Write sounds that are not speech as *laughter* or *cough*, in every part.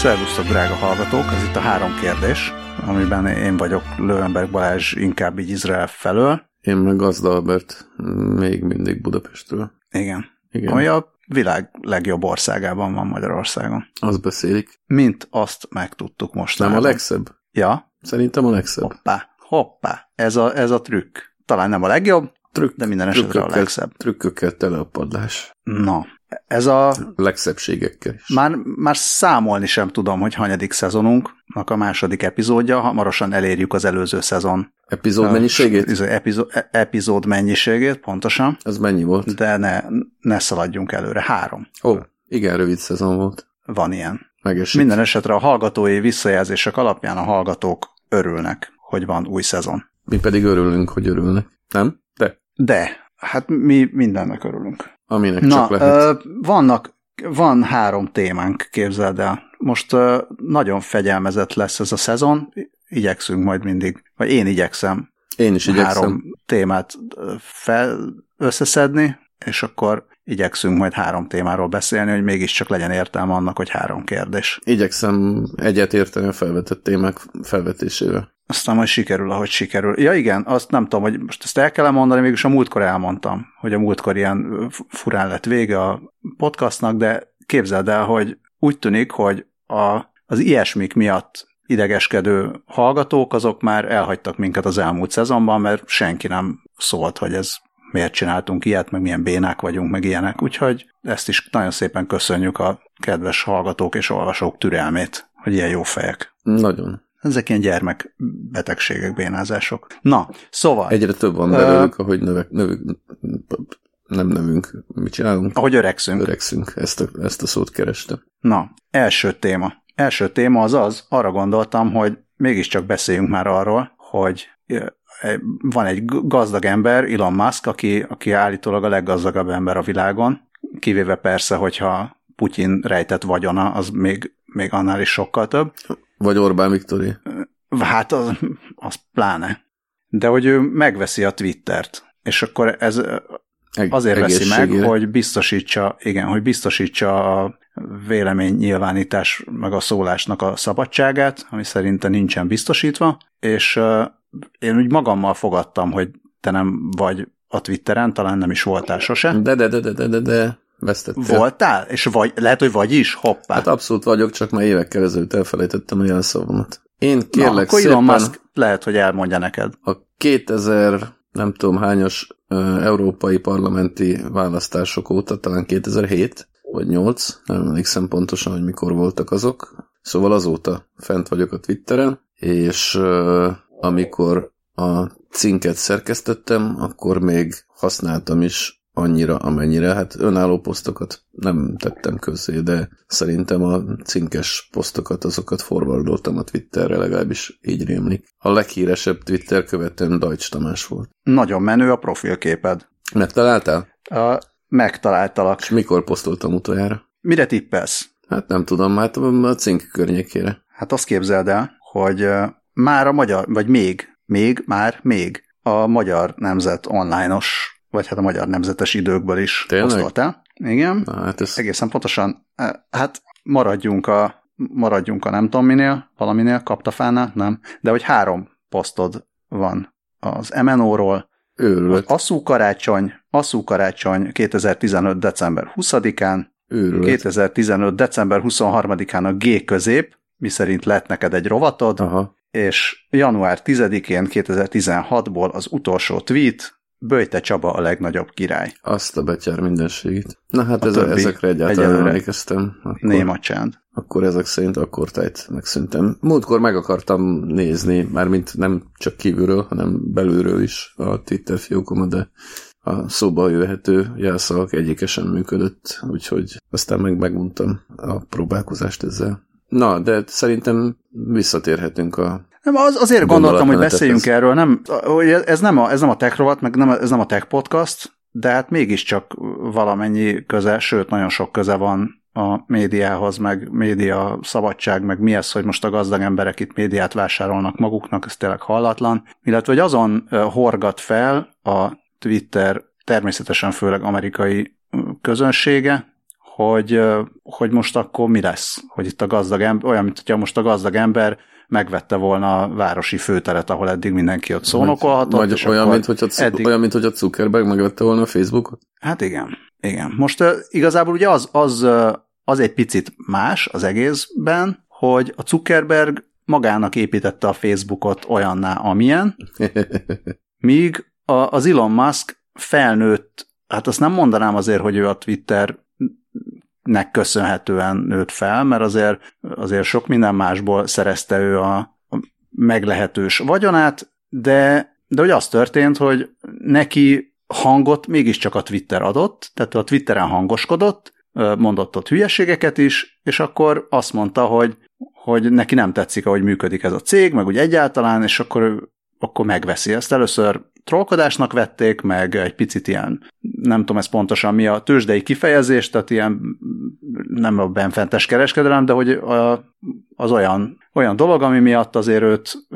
Szervusztok, drága hallgatók! Ez itt a három kérdés, amiben én vagyok Lőenberg Balázs inkább így Izrael felől. Én meg Gazda Albert, még mindig Budapestről. Igen. Igen. Ami a világ legjobb országában van Magyarországon. Azt beszélik. Mint azt megtudtuk most. Nem a legszebb? Ja. Szerintem a legszebb. Hoppá, hoppá. Ez a, ez a trükk. Talán nem a legjobb, Trükk, de minden esetre a legszebb. trükkökkel tele a padlás. Na, ez a Legszebségekkel is. Már, már számolni sem tudom, hogy hanyadik szezonunknak a második epizódja, hamarosan elérjük az előző szezon. Epizód mennyiségét? Ez Epizód, e- epizód mennyiségét, pontosan, Az mennyi volt? de ne, ne szaladjunk előre. Három. Ó, igen, rövid szezon volt. Van ilyen. Megesik. Minden esetre a hallgatói visszajelzések alapján a hallgatók örülnek, hogy van új szezon. Mi pedig örülünk, hogy örülnek. Nem? De. De, hát mi mindennek örülünk. Aminek Na, csak lehet. vannak, van három témánk, képzeld el. Most nagyon fegyelmezett lesz ez a szezon, igyekszünk majd mindig, vagy én igyekszem Én is igyekszem. három témát fel, összeszedni, és akkor igyekszünk majd három témáról beszélni, hogy mégiscsak legyen értelme annak, hogy három kérdés. Igyekszem egyet érteni a felvetett témák felvetésével. Aztán majd sikerül, ahogy sikerül. Ja igen, azt nem tudom, hogy most ezt el kell mondani, mégis a múltkor elmondtam, hogy a múltkor ilyen furán lett vége a podcastnak, de képzeld el, hogy úgy tűnik, hogy a, az ilyesmik miatt idegeskedő hallgatók, azok már elhagytak minket az elmúlt szezonban, mert senki nem szólt, hogy ez miért csináltunk ilyet, meg milyen bénák vagyunk, meg ilyenek. Úgyhogy ezt is nagyon szépen köszönjük a kedves hallgatók és olvasók türelmét, hogy ilyen jó fejek. Nagyon. Ezek ilyen gyermekbetegségek, bénázások. Na, szóval, Egy... Egyre több van belőlük, ahogy növek, növük, nem nevünk, mit csinálunk? ahogy öregszünk. Öregszünk, ezt a, ezt a szót kerestem. Na, első téma. Első téma az az, arra gondoltam, hogy mégiscsak beszéljünk már arról, hogy van egy gazdag ember, Elon Musk, aki, aki állítólag a leggazdagabb ember a világon, kivéve persze, hogyha Putyin rejtett vagyona, az még, még annál is sokkal több. Vagy Orbán Viktori. Hát az, az pláne. De hogy ő megveszi a Twittert, és akkor ez azért veszi meg, hogy biztosítsa, igen, hogy biztosítsa a vélemény nyilvánítás meg a szólásnak a szabadságát, ami szerintem nincsen biztosítva, és én úgy magammal fogadtam, hogy te nem vagy a Twitteren, talán nem is voltál sose. De, de, de, de, de, de, de vesztettél. Voltál? És vagy, lehet, hogy vagy is? Hoppá. Hát abszolút vagyok, csak már évekkel ezelőtt elfelejtettem a jelszavamat. Én Na, kérlek akkor szépen Elon Musk lehet, hogy elmondja neked. a 2000 nem tudom hányos ö, európai parlamenti választások óta, talán 2007 vagy 8, nem emlékszem pontosan, hogy mikor voltak azok. Szóval azóta fent vagyok a Twitteren, és amikor a cinket szerkesztettem, akkor még használtam is annyira, amennyire. Hát önálló posztokat nem tettem közzé, de szerintem a cinkes posztokat, azokat forwardoltam a Twitterre, legalábbis így rémlik. A leghíresebb Twitter követőm Dajcs Tamás volt. Nagyon menő a profilképed. Megtaláltál? Uh, megtaláltalak. És mikor posztoltam utoljára? Mire tippelsz? Hát nem tudom, hát a cink környékére. Hát azt képzeld el, hogy már a magyar, vagy még, még, már, még a magyar nemzet online-os, vagy hát a magyar nemzetes időkből is Tényleg? posztoltál. Igen. Na, hát ez Egészen pontosan, eh, hát maradjunk a, maradjunk a nem tudom minél, valaminél, kaptafánál, nem, de hogy három posztod van az MNO-ról, őrület, Asszú karácsony, Asszú karácsony 2015. december 20-án, őrület. 2015. december 23-án a G közép, miszerint lett neked egy rovatod, Aha. És január 10-én 2016-ból az utolsó tweet, Böjte Csaba a legnagyobb király. Azt a betyár mindenségét. Na hát ez, ezekre egyáltalán emlékeztem. Akkor, Néma csend. akkor ezek szerint akkor tájt megszűntem. Múltkor meg akartam nézni, mármint nem csak kívülről, hanem belülről is a Twitter fiókomat, de a szóba jöhető jelszavak egyike sem működött, úgyhogy aztán meg megmondtam a próbálkozást ezzel. Na, de szerintem visszatérhetünk a... Nem, az, azért gondoltam, hogy beszéljünk ez. erről, nem, hogy ez nem a, ez nem a tech rovat, meg nem, ez nem a tech podcast, de hát mégiscsak valamennyi köze, sőt, nagyon sok köze van a médiához, meg média szabadság, meg mi ez, hogy most a gazdag emberek itt médiát vásárolnak maguknak, ez tényleg hallatlan. Illetve, hogy azon horgat fel a Twitter természetesen főleg amerikai közönsége, hogy, hogy most akkor mi lesz, hogy itt a gazdag ember, olyan, mint hogyha most a gazdag ember megvette volna a városi főteret, ahol eddig mindenki ott szónokolhatott. Vagy, olyan, mint, hogy a, eddig... olyan, mint hogy a Zuckerberg megvette volna a Facebookot? Hát igen, igen. Most uh, igazából ugye az, az, uh, az egy picit más az egészben, hogy a Zuckerberg magának építette a Facebookot olyanná, amilyen, *laughs* míg a, az Elon Musk felnőtt, hát azt nem mondanám azért, hogy ő a Twitter nek köszönhetően nőtt fel, mert azért, azért sok minden másból szerezte ő a, a meglehetős vagyonát, de, de hogy az történt, hogy neki hangot mégiscsak a Twitter adott, tehát a Twitteren hangoskodott, mondott ott hülyeségeket is, és akkor azt mondta, hogy, hogy neki nem tetszik, ahogy működik ez a cég, meg úgy egyáltalán, és akkor, akkor megveszi ezt. Először trollkodásnak vették, meg egy picit ilyen, nem tudom ez pontosan mi a tőzsdei kifejezés, tehát ilyen nem a benfentes kereskedelem, de hogy az olyan, olyan dolog, ami miatt azért őt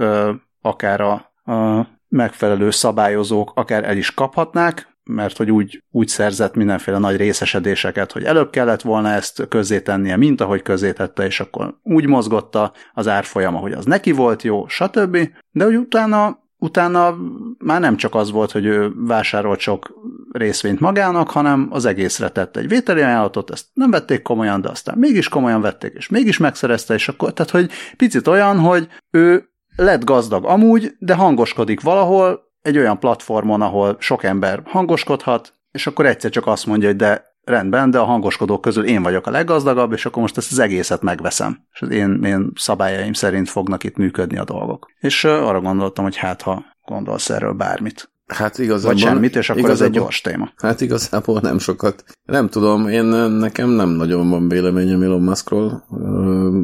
akár a, a megfelelő szabályozók akár el is kaphatnák, mert hogy úgy, úgy szerzett mindenféle nagy részesedéseket, hogy előbb kellett volna ezt közzétennie, mint ahogy közzétette, és akkor úgy mozgotta az árfolyama, hogy az neki volt jó, stb. De hogy utána utána már nem csak az volt, hogy ő vásárolt sok részvényt magának, hanem az egészre tett egy vételi ajánlatot, ezt nem vették komolyan, de aztán mégis komolyan vették, és mégis megszerezte, és akkor, tehát hogy picit olyan, hogy ő lett gazdag amúgy, de hangoskodik valahol, egy olyan platformon, ahol sok ember hangoskodhat, és akkor egyszer csak azt mondja, hogy de rendben, de a hangoskodók közül én vagyok a leggazdagabb, és akkor most ezt az egészet megveszem. És az én, én szabályaim szerint fognak itt működni a dolgok. És arra gondoltam, hogy hát ha gondolsz erről bármit. Hát igazából... Vagy semmit, és akkor igazából, ez egy gyors téma. Hát igazából nem sokat. Nem tudom, én nekem nem nagyon van véleményem Elon Muskról,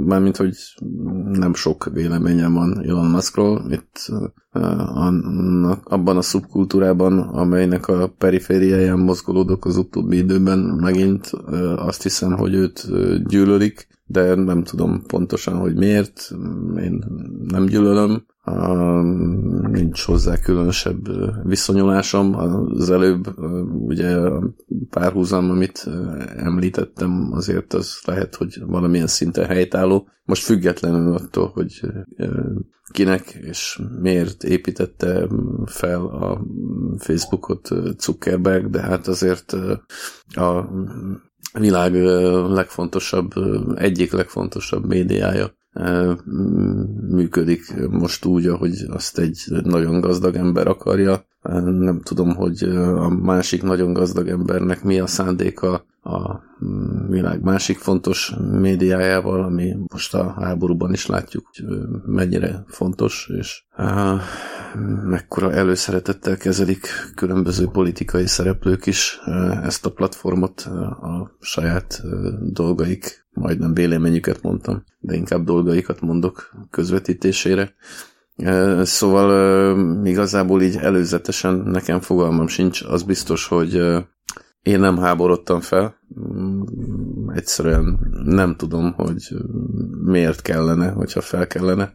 mármint, hogy nem sok véleményem van Elon Muskról. Itt abban a szubkultúrában, amelynek a perifériáján mozgolódok az utóbbi időben, megint azt hiszem, hogy őt gyűlölik, de nem tudom pontosan, hogy miért. Én nem gyűlölöm, nincs hozzá különösebb viszonyulásom. Az előbb ugye a párhuzam, amit említettem, azért az lehet, hogy valamilyen szinten helytálló. Most függetlenül attól, hogy kinek és miért építette fel a Facebookot Zuckerberg, de hát azért a világ legfontosabb, egyik legfontosabb médiája működik most úgy, ahogy azt egy nagyon gazdag ember akarja. Nem tudom, hogy a másik nagyon gazdag embernek mi a szándéka a világ másik fontos médiájával, ami most a háborúban is látjuk, hogy mennyire fontos, és mekkora előszeretettel kezelik különböző politikai szereplők is ezt a platformot a saját dolgaik, majdnem véleményüket mondtam, de inkább dolgaikat mondok közvetítésére. Szóval igazából így előzetesen nekem fogalmam sincs, az biztos, hogy én nem háborodtam fel, mm, egyszerűen nem tudom, hogy miért kellene, hogyha fel kellene.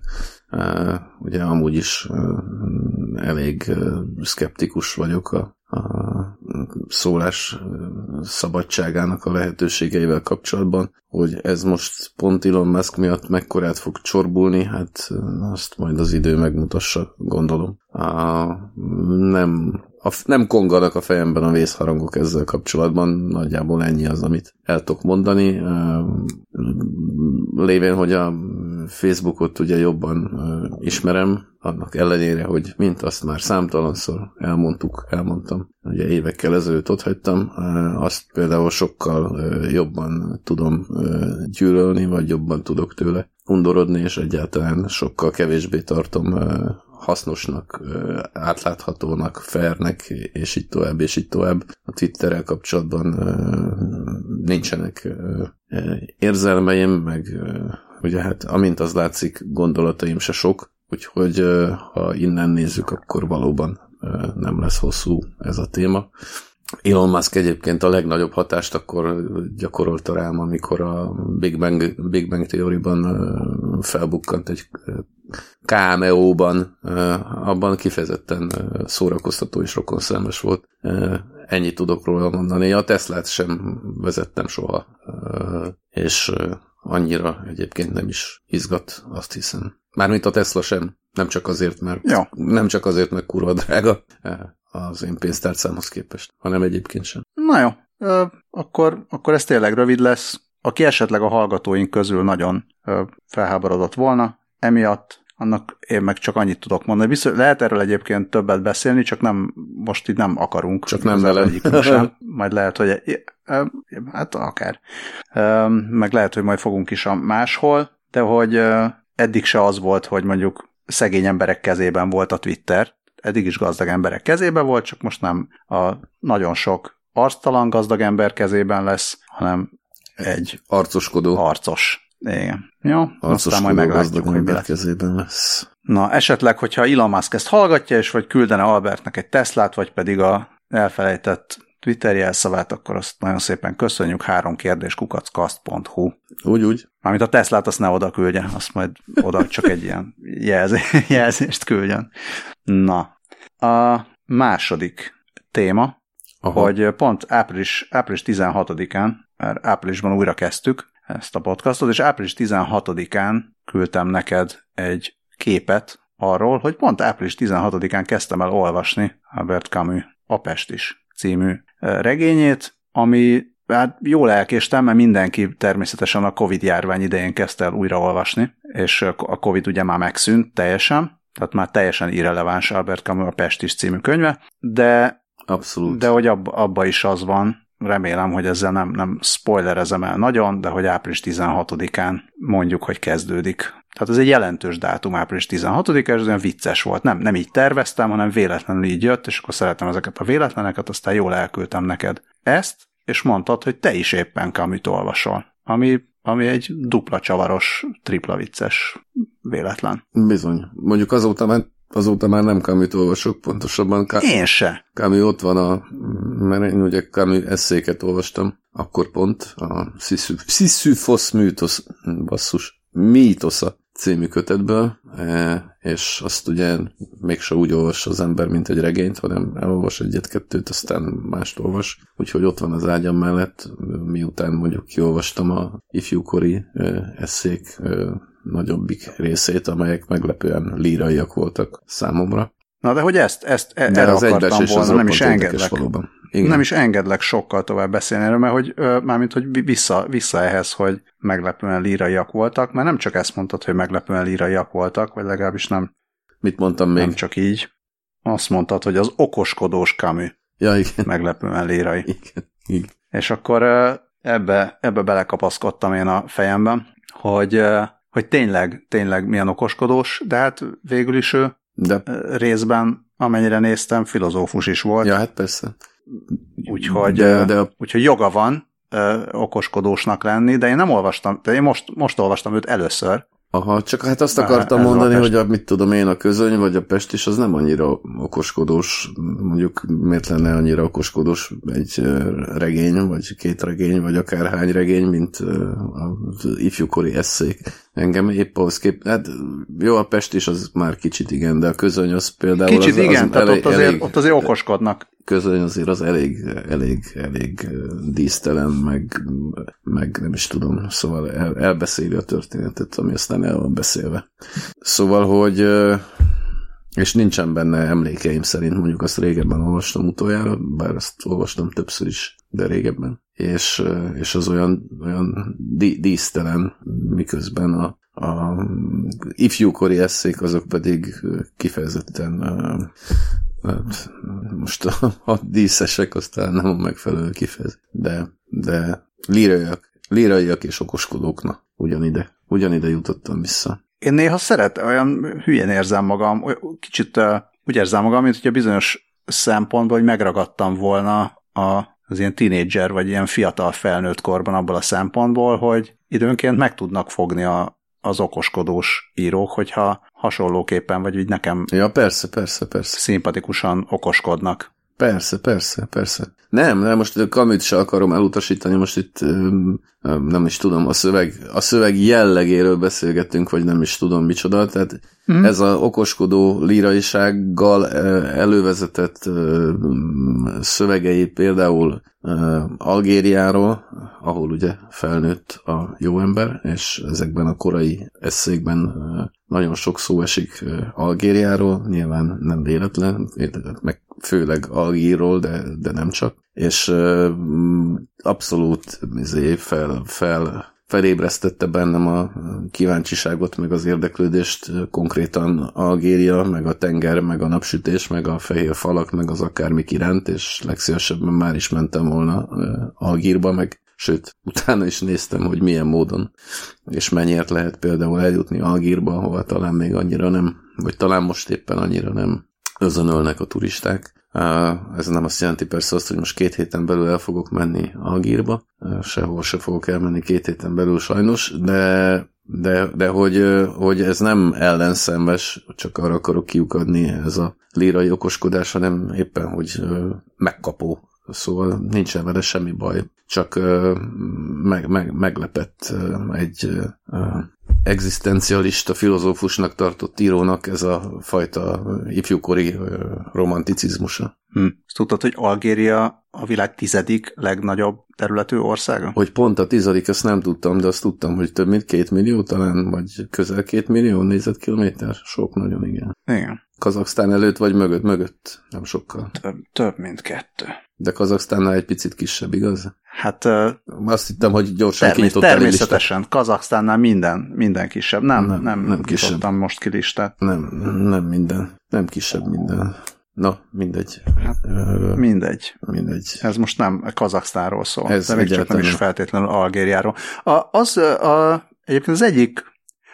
Ugye amúgy is elég szkeptikus vagyok a, a szólás szabadságának a lehetőségeivel kapcsolatban, hogy ez most pont Elon Musk miatt mekkorát fog csorbulni, hát azt majd az idő megmutassa, gondolom. A, nem a, nem konganak a fejemben a vészharangok ezzel kapcsolatban, nagyjából ennyi az, amit el tudok mondani. Lévén, hogy a Facebookot ugye jobban ismerem, annak ellenére, hogy mint azt már számtalanszor elmondtuk, elmondtam, ugye évekkel ezelőtt ott hagytam, azt például sokkal jobban tudom gyűlölni, vagy jobban tudok tőle undorodni, és egyáltalán sokkal kevésbé tartom hasznosnak, átláthatónak, fairnek, és így tovább, és így tovább. A Twitterrel kapcsolatban nincsenek érzelmeim, meg ugye hát amint az látszik, gondolataim se sok, úgyhogy ha innen nézzük, akkor valóban nem lesz hosszú ez a téma. Elon Musk egyébként a legnagyobb hatást akkor gyakorolta rám, amikor a Big Bang, Big Bang Theory-ban felbukkant egy cameo-ban, abban kifejezetten szórakoztató és rokonszelmes volt. ennyit tudok róla mondani. A Teslát sem vezettem soha, és annyira egyébként nem is izgat, azt hiszem. Mármint a Tesla sem. Nem csak azért, mert Jó. nem csak azért, mert kurva drága az én pénztárcámhoz képest, hanem egyébként sem. Na jó, ö, akkor, akkor ez tényleg rövid lesz. Aki esetleg a hallgatóink közül nagyon ö, felháborodott volna, emiatt annak én meg csak annyit tudok mondani. Biztos, lehet erről egyébként többet beszélni, csak nem, most itt nem akarunk. Csak nem egyikünk sem. *laughs* Majd lehet, hogy hát akár. Meg lehet, hogy majd fogunk is a máshol, de hogy eddig se az volt, hogy mondjuk szegény emberek kezében volt a Twitter, eddig is gazdag emberek kezében volt, csak most nem a nagyon sok arctalan gazdag ember kezében lesz, hanem egy Arcoskodó, arcos. Igen. Jó, aztán arcoskodó majd meglátjuk, hogy mi lesz. kezében lesz. Na, esetleg, hogyha Elon Musk ezt hallgatja, és vagy küldene Albertnek egy Teslát, vagy pedig a elfelejtett Twitter jelszavát, akkor azt nagyon szépen köszönjük. Három kérdés kukacskast.hu. Úgy, úgy. Mármint a Teslát azt ne oda küldje, azt majd oda csak egy ilyen jelzé- *laughs* jelzést küldjön. Na, a második téma, Aha. hogy pont április, április 16-án, mert áprilisban újra kezdtük ezt a podcastot, és április 16-án küldtem neked egy képet arról, hogy pont április 16-án kezdtem el olvasni Albert Camus A Pest is című eh, regényét, ami hát jól elkéstem, mert mindenki természetesen a Covid járvány idején kezdte el újraolvasni, és eh, a Covid ugye már megszűnt teljesen, tehát már teljesen irreleváns Albert Camus A Pest is című könyve, de Abszolút. de hogy abba, abba is az van, remélem, hogy ezzel nem, nem spoilerezem el nagyon, de hogy április 16-án mondjuk, hogy kezdődik. Tehát ez egy jelentős dátum, április 16-a, ez olyan vicces volt. Nem, nem így terveztem, hanem véletlenül így jött, és akkor szeretem ezeket a véletleneket, aztán jól elküldtem neked ezt, és mondtad, hogy te is éppen Kamit olvasol, ami, ami egy dupla csavaros, tripla vicces véletlen. Bizony. Mondjuk azóta már, azóta már nem Camus-t olvasok, pontosabban Ka- Én se. Camus ott van a, mert én ugye Camus eszéket olvastam, akkor pont a Sisyphos műtosz, basszus, mítosza című kötetből, e, és azt ugye mégse úgy olvas az ember, mint egy regényt, hanem elolvas egyet-kettőt, aztán mást olvas, úgyhogy ott van az ágyam mellett, miután mondjuk kiolvastam a ifjúkori e, eszék e, nagyobbik részét, amelyek meglepően líraiak voltak számomra. Na de hogy ezt, ezt e- De erre az akartam egybeesés volna, nem is engedlek. valóban. Igen. Nem is engedlek sokkal tovább beszélni erről, mert hogy, mármint, hogy vi- vissza, vissza ehhez, hogy meglepően líraiak voltak, mert nem csak ezt mondtad, hogy meglepően líraiak voltak, vagy legalábbis nem, Mit mondtam még? nem csak így. Azt mondtad, hogy az okoskodós Camus Ja, igen. meglepően lírai. igen. igen. És akkor ebbe, ebbe belekapaszkodtam én a fejemben, hogy, hogy tényleg, tényleg milyen okoskodós, de hát végül is ő De, részben, amennyire néztem, filozófus is volt. ja, hát persze. Úgyhogy, de, de úgyhogy joga van ö, okoskodósnak lenni, de én nem olvastam, de én most, most olvastam őt először. Aha, csak hát azt akartam a mondani, Pest. hogy a, mit tudom én, a közöny vagy a Pest is, az nem annyira okoskodós, mondjuk miért lenne annyira okoskodós egy regény, vagy két regény, vagy akár hány regény, mint az ifjúkori eszék. Engem épp ahhoz kép... Hát jó, a Pest is az már kicsit igen, de a közöny az például... Kicsit az, igen, az tehát elég, ott azért, elég, ott azért okoskodnak. Közöny azért az elég, elég, elég dísztelen, meg, meg nem is tudom, szóval el, elbeszéli a történetet, ami aztán el van beszélve. Szóval, hogy és nincsen benne emlékeim szerint, mondjuk azt régebben olvastam utoljára, bár azt olvastam többször is, de régebben. És, és az olyan, olyan dí, dísztelen, miközben a, a ifjúkori eszék azok pedig kifejezetten Hát, most a, a díszesek aztán nem a megfelelő kifejezés, de, de líraiak, líraiak és okoskodók, na, ugyanide, ugyanide jutottam vissza. Én néha szeret, olyan hülyén érzem magam, kicsit úgy érzem magam, mint hogyha bizonyos szempontból, hogy megragadtam volna a, az ilyen tínédzser, vagy ilyen fiatal felnőtt korban abból a szempontból, hogy időnként meg tudnak fogni a, az okoskodós írók, hogyha hasonlóképpen, vagy úgy nekem Ja, persze, persze, persze. szimpatikusan okoskodnak. Persze, persze, persze. Nem, nem, most kamit se akarom elutasítani, most itt nem is tudom, a szöveg, a szöveg jellegéről beszélgettünk, vagy nem is tudom micsoda, tehát Mm. Ez a okoskodó líraisággal elővezetett szövegei például Algériáról, ahol ugye felnőtt a jó ember, és ezekben a korai eszékben nagyon sok szó esik Algériáról, nyilván nem véletlen, meg főleg Algírról, de, de nem csak. És abszolút izé, fel, fel felébresztette bennem a kíváncsiságot, meg az érdeklődést konkrétan Algéria, meg a tenger, meg a napsütés, meg a fehér falak, meg az akármik iránt, és legszívesebben már is mentem volna Algírba, meg sőt, *laughs* utána is néztem, hogy milyen módon, és mennyiért lehet például eljutni Algírba, ahova talán még annyira nem, vagy talán most éppen annyira nem özönölnek a turisták. Ez nem azt jelenti persze azt, hogy most két héten belül el fogok menni Algírba, sehol se fogok elmenni két héten belül sajnos, de, de, de hogy, hogy ez nem ellenszenves, csak arra akarok kiukadni ez a lírai okoskodás, hanem éppen, hogy megkapó. Szóval nincsen vele semmi baj, csak meg, meg, meglepett egy egzisztencialista filozófusnak tartott írónak ez a fajta ifjúkori romanticizmusa. Hm. Azt tudtad, hogy Algéria a világ tizedik legnagyobb területű országa? Hogy pont a tizedik, ezt nem tudtam, de azt tudtam, hogy több mint két millió talán, vagy közel két millió négyzetkilométer. Sok nagyon, igen. Igen. Kazaksztán előtt vagy mögött? Mögött, nem sokkal. Több, több mint kettő. De Kazaksztánnál egy picit kisebb, igaz? Hát... Azt hittem, hogy gyorsan termés, Természetesen, Kazaksztánnál minden, minden kisebb. Nem, nem, nem, nem kisebb. most ki listát. Nem, nem minden. Nem kisebb minden. Na, mindegy. Hát, mindegy. Mindegy. Ez most nem Kazaksztánról szól, Ez de még csak nem is feltétlenül Algériáról. A, az a, egyébként az egyik,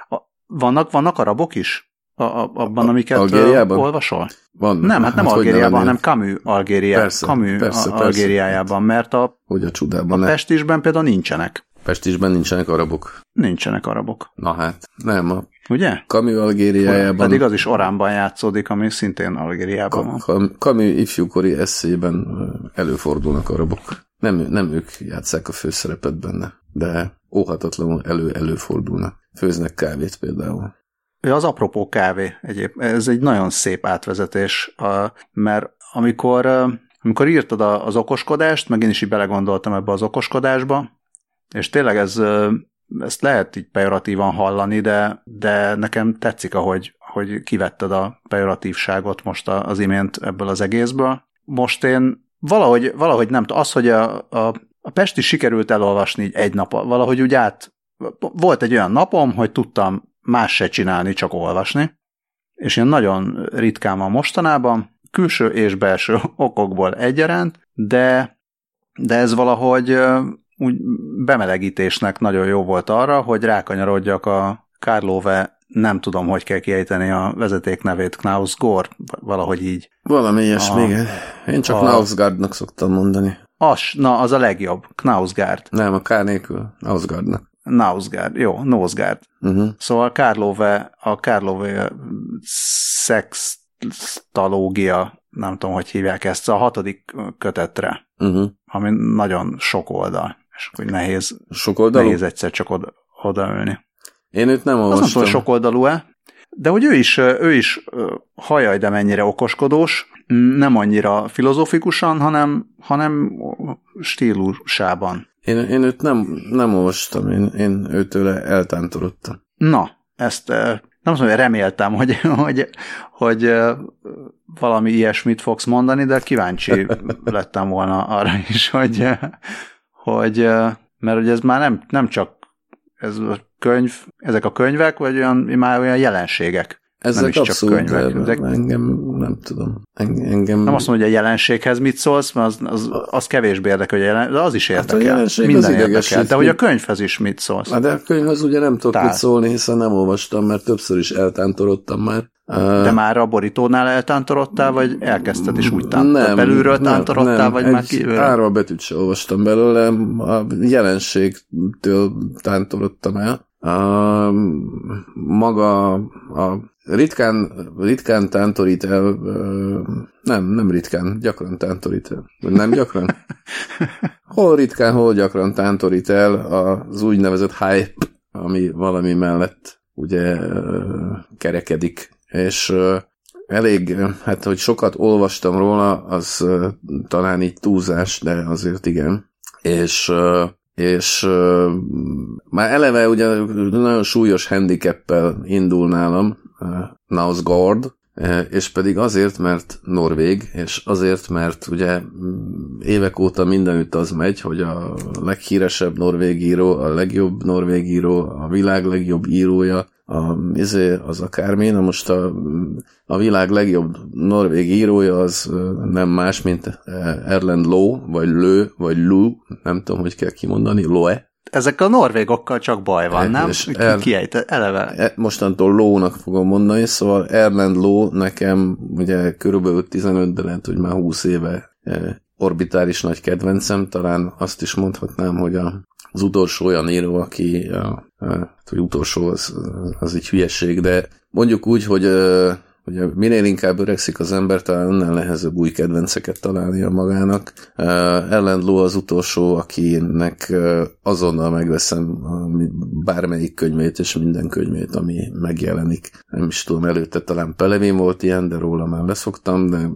a, vannak, vannak arabok is? A, a, abban, amiket Algériában? olvasol? Van. Nem, hát nem hát Algériában, hanem Camus, Algéria, persze, Camus persze, persze, Algériájában, mert a, hogy a, csodában a Pestisben például nincsenek. Pestisben nincsenek arabok. Nincsenek arabok. Na hát, nem. A Ugye? Camus Algériájában. Pedig az is Oránban játszódik, ami szintén Algériában van. Camus ifjúkori eszében előfordulnak arabok. Nem, nem ők játszák a főszerepet benne, de óhatatlanul elő-előfordulnak. Főznek kávét például. Az apropó kávé egyéb. Ez egy nagyon szép átvezetés, mert amikor, amikor írtad az okoskodást, meg én is így belegondoltam ebbe az okoskodásba, és tényleg ez, ezt lehet így pejoratívan hallani, de, de nekem tetszik, ahogy, hogy kivetted a pejoratívságot most az imént ebből az egészből. Most én valahogy, valahogy nem tudom, az, hogy a, a, a Pesti sikerült elolvasni így egy nap, valahogy úgy át, volt egy olyan napom, hogy tudtam más se csinálni, csak olvasni, és ilyen nagyon ritkán van mostanában, külső és belső *laughs* okokból egyaránt, de, de ez valahogy úgy bemelegítésnek nagyon jó volt arra, hogy rákanyarodjak a Karlove nem tudom, hogy kell kiejteni a vezeték nevét, Knausgård, valahogy így. Valami ilyesmi, igen. Én csak a... Knausgardnak szoktam mondani. Az, na, az a legjobb, Knausgard. Nem, a K nélkül, Knausgardnak. Nausgard, jó, Nosgard. Uh-huh. Szóval Karlove, a Karlove szextalógia, nem tudom, hogy hívják ezt, a hatodik kötetre, uh-huh. ami nagyon sok oldal, és hogy nehéz, sok oldalú? nehéz egyszer csak oda, odaülni. Én őt nem olvastam. Az nem sok oldalú-e, de hogy ő is, ő is hajaj, de mennyire okoskodós, nem annyira filozófikusan, hanem, hanem stílusában. Én, én őt nem, nem olvastam, én, én őtőle eltántorodtam. Na, ezt nem mondom, hogy reméltem, hogy, hogy, hogy valami ilyesmit fogsz mondani, de kíváncsi *laughs* lettem volna arra is, hogy, hogy mert hogy ez már nem, nem csak ez a könyv, ezek a könyvek, vagy olyan, már olyan jelenségek. Ezek nem is abszolút, csak könyvek. Ezek... engem nem tudom. Engem... Nem azt mondom, hogy a jelenséghez mit szólsz, mert az, az, az kevésbé érdekel, hogy jelen... de az is érdekel. Hát a jelenség Minden az érdekel. De hogy a könyvhez is mit szólsz? Hát de a könyvhez ugye nem tudok mit szólni, hiszen nem olvastam, mert többször is eltántorodtam már. De már a borítónál eltántorodtál, vagy elkezdted is úgy tántorodtál? Nem, belülről tántorodtál, nem, vagy már kívülről? Árral betűt sem olvastam belőle, a jelenségtől tántorodtam el. A, maga a ritkán, ritkán tántorít el, nem, nem ritkán, gyakran tántorít el. Nem gyakran? *laughs* Hol ritkán, hol gyakran tántorít el az úgynevezett hype, ami valami mellett ugye kerekedik, és elég, hát hogy sokat olvastam róla, az talán így túlzás, de azért igen. És és már eleve ugye nagyon súlyos handicappel indul nálam Nausgard, és pedig azért, mert Norvég, és azért, mert ugye mm, évek óta mindenütt az megy, hogy a leghíresebb norvég író, a legjobb norvég író, a világ legjobb írója, a, izé, az akármi, na most a, a világ legjobb norvég írója az nem más, mint Erland Lowe, vagy Lő, vagy Lu, nem tudom, hogy kell kimondani, Loe. Ezek a norvégokkal csak baj van, nem? És er, Kiejte, eleve. E, mostantól Lónak fogom mondani, szóval Erland Ló nekem ugye körülbelül 15, de lehet, hogy már 20 éve orbitális nagy kedvencem, talán azt is mondhatnám, hogy a, az utolsó olyan író, aki, a, a, hogy utolsó az, az egy hülyeség, de mondjuk úgy, hogy Ugye minél inkább öregszik az ember, talán annál nehezebb új kedvenceket találnia magának. Uh, Ellen Lowe az utolsó, akinek uh, azonnal megveszem bármelyik könyvét és minden könyvét, ami megjelenik. Nem is tudom, előtte talán Pelevin volt ilyen, de róla már leszoktam, de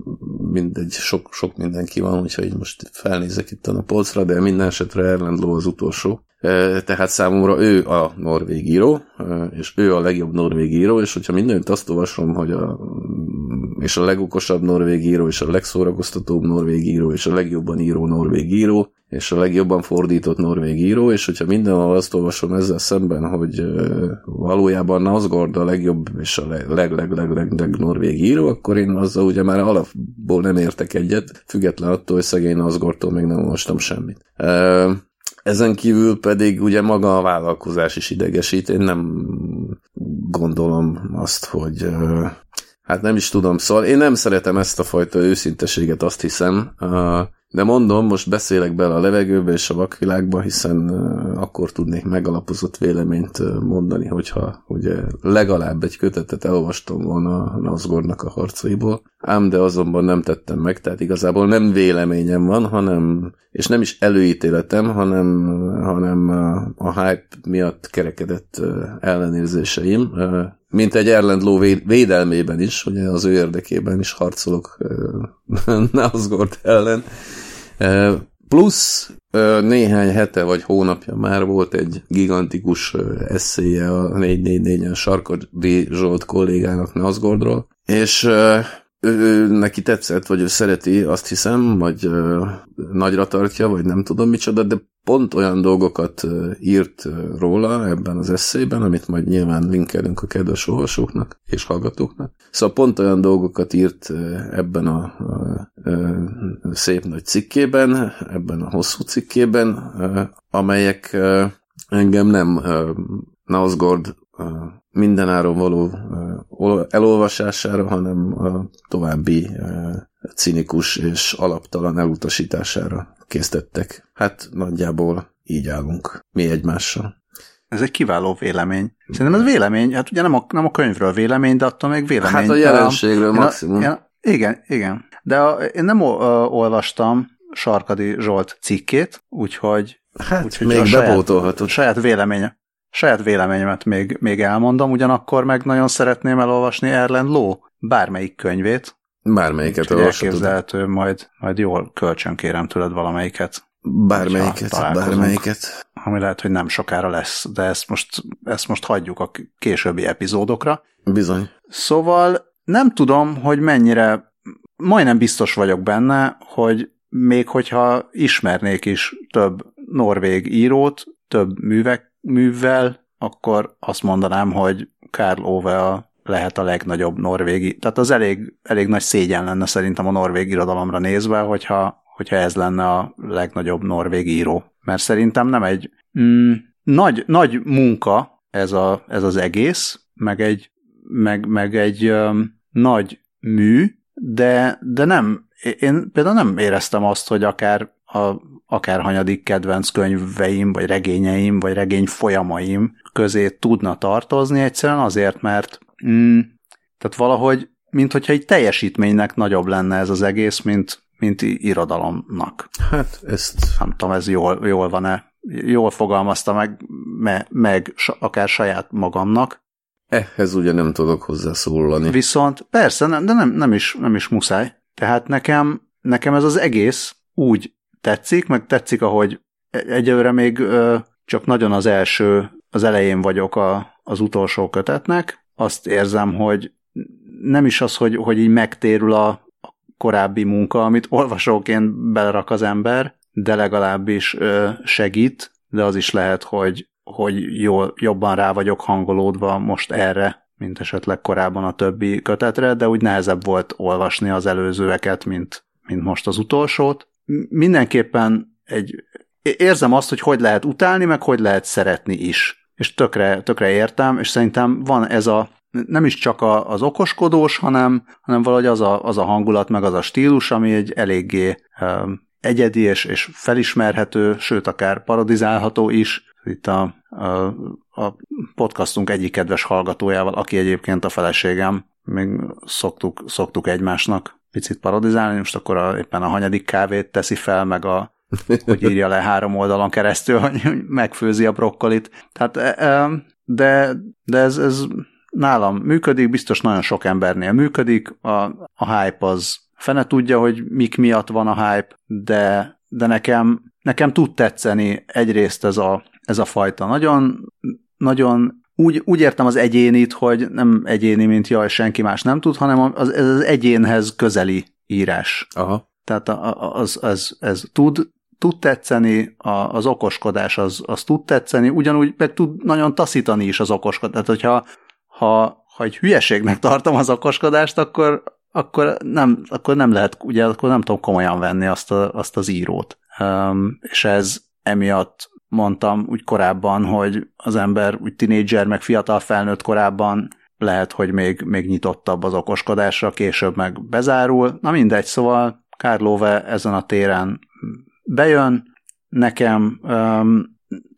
mindegy, sok, sok mindenki van, hogyha így most felnézek itt a polcra, de minden esetre Ellen Lowe az utolsó tehát számomra ő a norvég író, és ő a legjobb norvég író, és hogyha mindent azt olvasom, hogy a, és a legokosabb norvég író, és a legszórakoztatóbb norvég író, és a legjobban író norvég író, és a legjobban fordított norvég író, és hogyha mindenhol azt olvasom ezzel szemben, hogy valójában Nazgard a legjobb és a leg, leg, leg, leg, leg, norvég író, akkor én azzal ugye már alapból nem értek egyet, független attól, hogy szegény Nazgardtól még nem olvastam semmit. Ezen kívül pedig ugye maga a vállalkozás is idegesít. Én nem gondolom azt, hogy hát nem is tudom, szóval én nem szeretem ezt a fajta őszinteséget, azt hiszem, de mondom, most beszélek bele a levegőbe és a vakvilágba, hiszen akkor tudnék megalapozott véleményt mondani, hogyha ugye legalább egy kötetet elolvastam volna a Nazgornak a harcaiból, ám de azonban nem tettem meg, tehát igazából nem véleményem van, hanem, és nem is előítéletem, hanem, hanem a hype miatt kerekedett ellenérzéseim, mint egy Erland Ló védelmében is, ugye az ő érdekében is harcolok *laughs* Nazgord ellen, Plusz néhány hete vagy hónapja már volt egy gigantikus eszéje a 444-en Sarkadi Zsolt kollégának Nazgordról, és ő, ő, neki tetszett, vagy ő szereti, azt hiszem, vagy ö, nagyra tartja, vagy nem tudom micsoda, de pont olyan dolgokat írt róla ebben az eszében, amit majd nyilván linkelünk a kedves olvasóknak és hallgatóknak. Szóval pont olyan dolgokat írt ebben a, a, a szép nagy cikkében, ebben a hosszú cikkében, amelyek engem nem Nausgord mindenáron való elolvasására, hanem a további cinikus és alaptalan elutasítására készítettek. Hát nagyjából így állunk mi egymással. Ez egy kiváló vélemény. Szerintem ez vélemény, hát ugye nem a, nem a könyvről vélemény, de attól még vélemény. Hát a jelenségről a, maximum. Én a, igen, igen. De a, én nem o, a, olvastam Sarkadi Zsolt cikkét, úgyhogy... Hát úgyhogy még bepótolhatod. Saját, saját véleménye saját véleményemet még, még elmondom, ugyanakkor meg nagyon szeretném elolvasni Erlen Ló bármelyik könyvét. Bármelyiket olvashatod. Elképzelhető, majd, majd jól kölcsön kérem tőled valamelyiket. Bármelyiket, bármelyiket. Ami lehet, hogy nem sokára lesz, de ezt most, ezt most hagyjuk a későbbi epizódokra. Bizony. Szóval nem tudom, hogy mennyire, majdnem biztos vagyok benne, hogy még hogyha ismernék is több norvég írót, több művek művvel, akkor azt mondanám, hogy Karl Ove a lehet a legnagyobb norvégi, tehát az elég, elég nagy szégyen lenne szerintem a norvég irodalomra nézve, hogyha, hogyha ez lenne a legnagyobb norvég író. Mert szerintem nem egy mm, nagy, nagy munka ez, a, ez az egész, meg egy, meg, meg egy um, nagy mű, de, de nem, én például nem éreztem azt, hogy akár a akár hanyadik kedvenc könyveim, vagy regényeim, vagy regény folyamaim közé tudna tartozni, egyszerűen azért, mert mm, tehát valahogy, mint hogyha egy teljesítménynek nagyobb lenne ez az egész, mint, mint irodalomnak. Hát ezt... Nem tudom, ez jól, jól van-e. Jól fogalmazta meg, me, meg akár saját magamnak, Ehhez ugye nem tudok hozzászólani. Viszont persze, de nem, nem, is, nem is muszáj. Tehát nekem, nekem ez az egész úgy tetszik, meg tetszik, ahogy egyelőre még csak nagyon az első, az elején vagyok a, az utolsó kötetnek. Azt érzem, hogy nem is az, hogy, hogy így megtérül a korábbi munka, amit olvasóként belerak az ember, de legalábbis segít, de az is lehet, hogy, hogy jól, jobban rá vagyok hangolódva most erre, mint esetleg korábban a többi kötetre, de úgy nehezebb volt olvasni az előzőeket, mint, mint most az utolsót. Mindenképpen egy, érzem azt, hogy hogy lehet utálni, meg hogy lehet szeretni is. És tökre, tökre értem, és szerintem van ez a, nem is csak a, az okoskodós, hanem, hanem valahogy az a, az a hangulat, meg az a stílus, ami egy eléggé um, egyedi és, és felismerhető, sőt akár parodizálható is. Itt a, a, a podcastunk egyik kedves hallgatójával, aki egyébként a feleségem, még szoktuk, szoktuk egymásnak picit parodizálni, most akkor a, éppen a hanyadik kávét teszi fel, meg a hogy írja le három oldalon keresztül, hogy megfőzi a brokkolit. Tehát, e, e, de, de ez, ez nálam működik, biztos nagyon sok embernél működik, a, a hype az fene tudja, hogy mik miatt van a hype, de, de nekem, nekem tud tetszeni egyrészt ez a, ez a fajta nagyon, nagyon úgy, úgy értem az egyénit, hogy nem egyéni, mint jaj, senki más nem tud, hanem az, ez az egyénhez közeli írás. Aha. Tehát az, az, ez tud, tud tetszeni, az okoskodás az, az tud tetszeni, ugyanúgy meg tud nagyon taszítani is az okoskodás. Tehát, hogyha ha, ha egy hülyeségnek tartom az okoskodást, akkor, akkor, nem, akkor nem lehet, ugye akkor nem tudom komolyan venni azt, a, azt az írót. Um, és ez emiatt mondtam úgy korábban, hogy az ember úgy tinédzser, meg fiatal felnőtt korábban lehet, hogy még, még nyitottabb az okoskodásra, később meg bezárul. Na mindegy, szóval Kárlóve ezen a téren bejön nekem,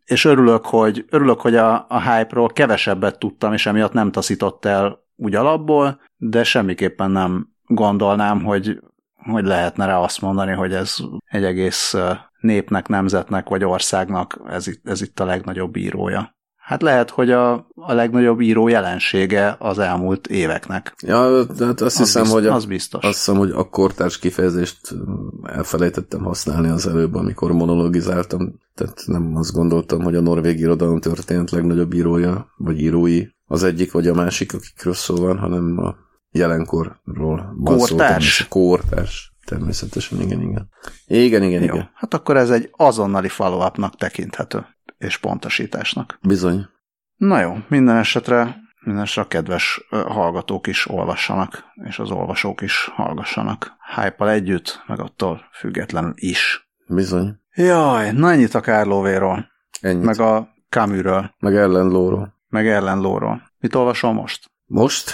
és örülök, hogy, örülök, hogy a, a hype-ról kevesebbet tudtam, és emiatt nem taszított el úgy alapból, de semmiképpen nem gondolnám, hogy, hogy lehetne rá azt mondani, hogy ez egy egész népnek, nemzetnek vagy országnak ez itt, ez itt a legnagyobb írója. Hát lehet, hogy a, a legnagyobb író jelensége az elmúlt éveknek. Ja, hát azt az hiszem, bizt, hogy a, az biztos. azt hiszem, hogy a kortárs kifejezést elfelejtettem használni az előbb, amikor monologizáltam. Tehát nem azt gondoltam, hogy a norvég irodalom történt legnagyobb írója, vagy írói az egyik vagy a másik, akikről szó van, hanem a jelenkorról. Kortárs? Kortárs. Természetesen, igen, igen. Igen, igen, Jó, igen. Hát akkor ez egy azonnali follow tekinthető és pontosításnak. Bizony. Na jó, minden esetre, minden esetre a kedves hallgatók is olvassanak, és az olvasók is hallgassanak. hype együtt, meg attól függetlenül is. Bizony. Jaj, na ennyit a Kárlóvéról. Ennyit. Meg a Camusről. Meg ellenlóról. Meg ellenlóról. Mit olvasol most? Most?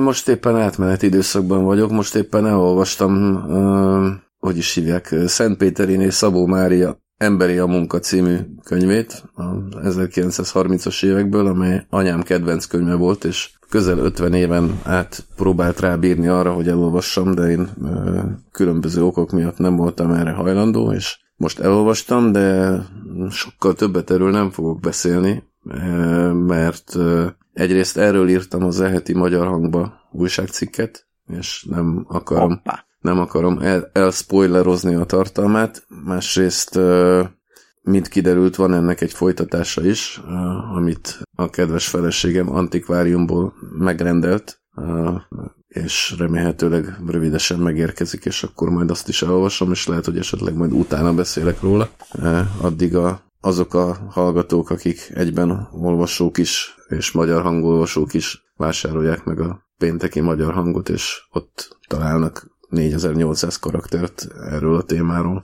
Most éppen átmeneti időszakban vagyok, most éppen elolvastam, hogy is hívják, és Szabó Mária Emberi a munka című könyvét, a 1930-as évekből, amely anyám kedvenc könyve volt, és közel 50 éven át próbált rábírni arra, hogy elolvassam, de én különböző okok miatt nem voltam erre hajlandó, és most elolvastam, de sokkal többet erről nem fogok beszélni, mert egyrészt erről írtam az eheti magyar hangba újságcikket, és nem akarom Hoppá nem akarom el, elspoilerozni a tartalmát, másrészt mint kiderült, van ennek egy folytatása is, amit a kedves feleségem antikváriumból megrendelt, és remélhetőleg rövidesen megérkezik, és akkor majd azt is elolvasom, és lehet, hogy esetleg majd utána beszélek róla. Addig a, azok a hallgatók, akik egyben olvasók is, és magyar hangolvasók is vásárolják meg a pénteki magyar hangot, és ott találnak 4800 karaktert erről a témáról,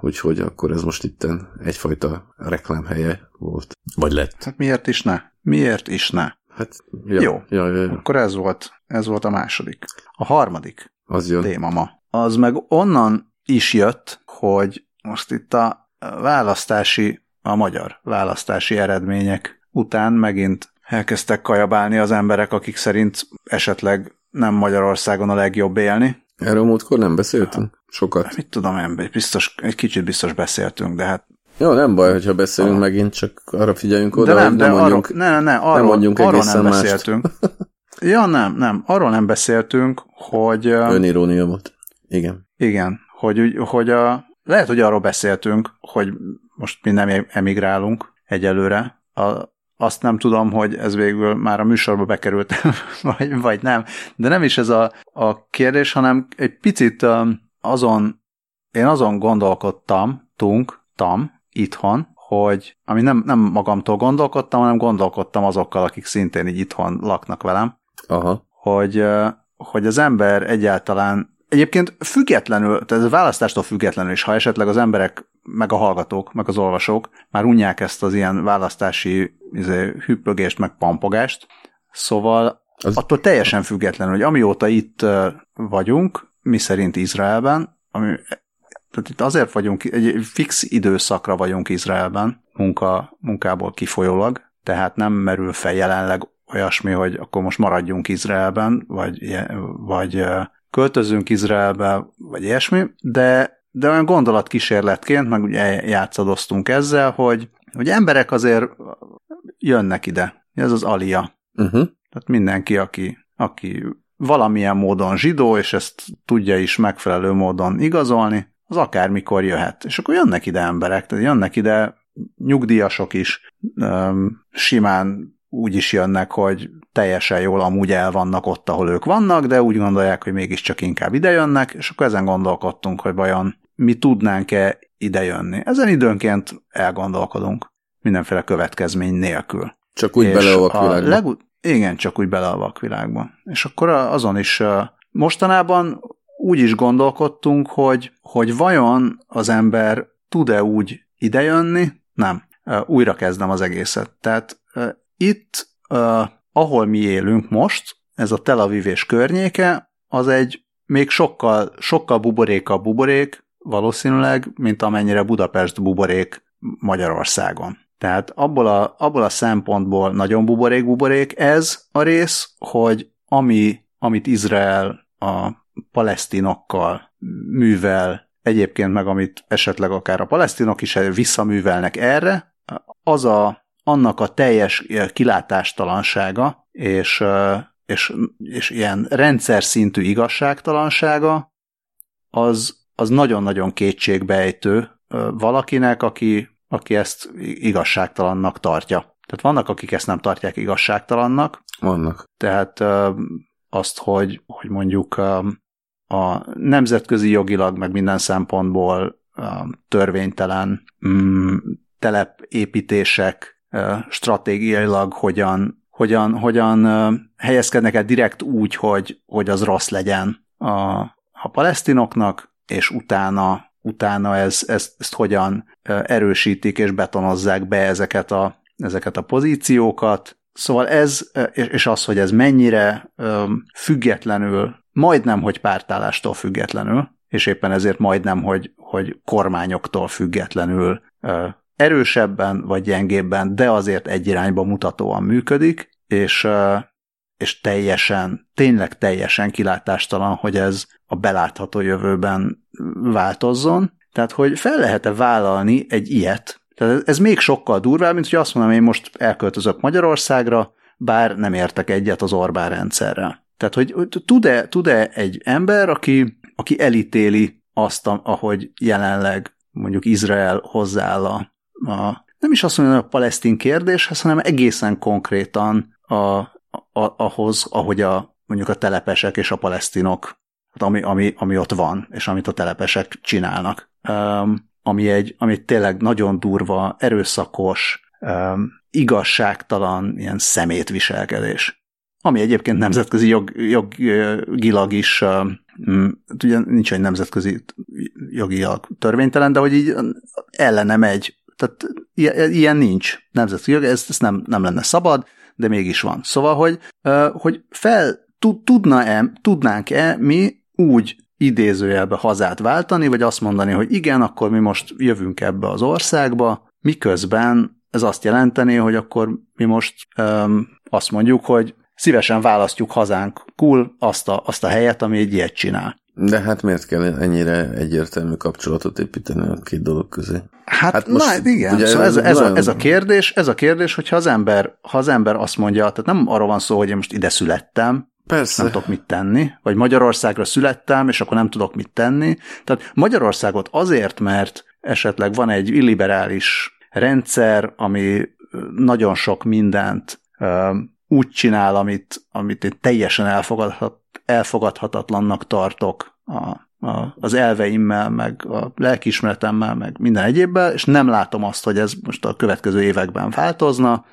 úgyhogy akkor ez most itten egyfajta reklámhelye volt. Vagy lett. Hát miért is ne? Miért is ne? Hát, ja, Jó, ja, ja, ja. akkor ez volt, ez volt a második. A harmadik az jön. téma ma. Az meg onnan is jött, hogy most itt a választási, a magyar választási eredmények után megint elkezdtek kajabálni az emberek, akik szerint esetleg nem Magyarországon a legjobb élni, Erről múltkor nem beszéltünk? Sokat. Mit tudom én, biztos, egy kicsit biztos beszéltünk, de hát Jó, nem baj, hogyha beszélünk a... megint, csak arra figyeljünk oda, de nem, hogy de nem mondjunk, arról, ne, ne, arról, nem mondjunk arról nem mást. beszéltünk. ja, nem, nem, arról nem beszéltünk, hogy... Önirónia volt. Igen. Igen, hogy, hogy a, lehet, hogy arról beszéltünk, hogy most mi nem emigrálunk egyelőre. A, azt nem tudom, hogy ez végül már a műsorba bekerült, *laughs* vagy, vagy nem. De nem is ez a, a kérdés, hanem egy picit um, azon, én azon gondolkodtam, tunk, tam, itthon, hogy, ami nem, nem magamtól gondolkodtam, hanem gondolkodtam azokkal, akik szintén így itthon laknak velem, Aha. hogy, ö, hogy az ember egyáltalán egyébként függetlenül, tehát a választástól függetlenül is, ha esetleg az emberek, meg a hallgatók, meg az olvasók már unják ezt az ilyen választási izé, hüppögést, meg pampogást, szóval Az- attól teljesen függetlenül, hogy amióta itt vagyunk, mi szerint Izraelben, ami, tehát itt azért vagyunk, egy fix időszakra vagyunk Izraelben, munka, munkából kifolyólag, tehát nem merül fel jelenleg olyasmi, hogy akkor most maradjunk Izraelben, vagy, vagy költözünk Izraelbe, vagy ilyesmi, de, de olyan gondolatkísérletként, meg ugye játszadoztunk ezzel, hogy, hogy emberek azért jönnek ide. Ez az alia. Uh-huh. Tehát mindenki, aki, aki valamilyen módon zsidó, és ezt tudja is megfelelő módon igazolni, az akármikor jöhet. És akkor jönnek ide emberek, tehát jönnek ide nyugdíjasok is, öm, simán úgy is jönnek, hogy teljesen jól amúgy el vannak ott, ahol ők vannak, de úgy gondolják, hogy mégiscsak inkább ide jönnek, és akkor ezen gondolkodtunk, hogy vajon mi tudnánk-e ide jönni. Ezen időnként elgondolkodunk, mindenféle következmény nélkül. Csak úgy bele a a vakvilágba. Legut- igen, csak úgy bele a vakvilágba. És akkor azon is mostanában úgy is gondolkodtunk, hogy, hogy vajon az ember tud-e úgy idejönni? Nem. Újra kezdem az egészet. Tehát itt, ahol mi élünk most, ez a Tel Aviv és környéke, az egy még sokkal, sokkal buborékabb buborék, valószínűleg, mint amennyire Budapest buborék Magyarországon. Tehát abból a, abból a szempontból nagyon buborék-buborék ez a rész, hogy ami, amit Izrael a palesztinokkal művel, egyébként meg amit esetleg akár a palesztinok is visszaművelnek erre, az a, annak a teljes kilátástalansága és, és, és ilyen rendszer szintű igazságtalansága, az, az nagyon-nagyon kétségbejtő valakinek, aki, aki ezt igazságtalannak tartja. Tehát vannak, akik ezt nem tartják igazságtalannak, Vannak. tehát azt, hogy, hogy mondjuk a nemzetközi jogilag, meg minden szempontból törvénytelen mm, telepépítések stratégiailag hogyan, hogyan, hogyan helyezkednek el direkt úgy, hogy, hogy az rossz legyen a, a palesztinoknak, és utána, utána ez, ezt, ezt hogyan erősítik és betonozzák be ezeket a, ezeket a pozíciókat. Szóval ez, és az, hogy ez mennyire függetlenül, majdnem, hogy pártállástól függetlenül, és éppen ezért majdnem, hogy, hogy kormányoktól függetlenül erősebben vagy gyengébben, de azért egy irányba mutatóan működik, és, és teljesen, tényleg teljesen kilátástalan, hogy ez a belátható jövőben változzon. Tehát, hogy fel lehet-e vállalni egy ilyet? Tehát ez még sokkal durvább, mint hogy azt mondom, én most elköltözök Magyarországra, bár nem értek egyet az Orbán rendszerrel. Tehát, hogy tud-e, tud-e egy ember, aki, aki elítéli azt, ahogy jelenleg mondjuk Izrael hozzááll a, a nem is azt hogy a palesztin kérdéshez, hanem egészen konkrétan a, a, ahhoz, ahogy a, mondjuk a telepesek és a palesztinok, hát ami, ami, ami ott van, és amit a telepesek csinálnak. Um, ami egy, ami egy tényleg nagyon durva, erőszakos, um, igazságtalan, ilyen szemétviselkedés. Ami egyébként nemzetközi jog, jogilag is, um, ugye nincs egy nemzetközi jogilag törvénytelen, de hogy így ellene megy. Tehát ilyen nincs nemzetközi jog, ezt, ezt nem, nem lenne szabad, de mégis van. Szóval, hogy, hogy fel tudna-e, tudnánk-e mi úgy idézőjelbe hazát váltani, vagy azt mondani, hogy igen, akkor mi most jövünk ebbe az országba, miközben ez azt jelenteni, hogy akkor mi most öm, azt mondjuk, hogy szívesen választjuk hazánk cool azt a, azt a helyet, ami egy ilyet csinál. De hát miért kell ennyire egyértelmű kapcsolatot építeni a két dolog közé? Hát, hát most, na, igen, ugye szóval ez, ez, a, ez, a kérdés, ez a kérdés, hogyha az ember, ha az ember azt mondja, tehát nem arról van szó, hogy én most ide születtem, Persze. nem tudok mit tenni, vagy Magyarországra születtem, és akkor nem tudok mit tenni. Tehát Magyarországot azért, mert esetleg van egy illiberális rendszer, ami nagyon sok mindent úgy csinál, amit, amit én teljesen elfogadhat, elfogadhatatlannak tartok a, a, az elveimmel, meg a lelkiismeretemmel, meg minden egyébbel, és nem látom azt, hogy ez most a következő években változna.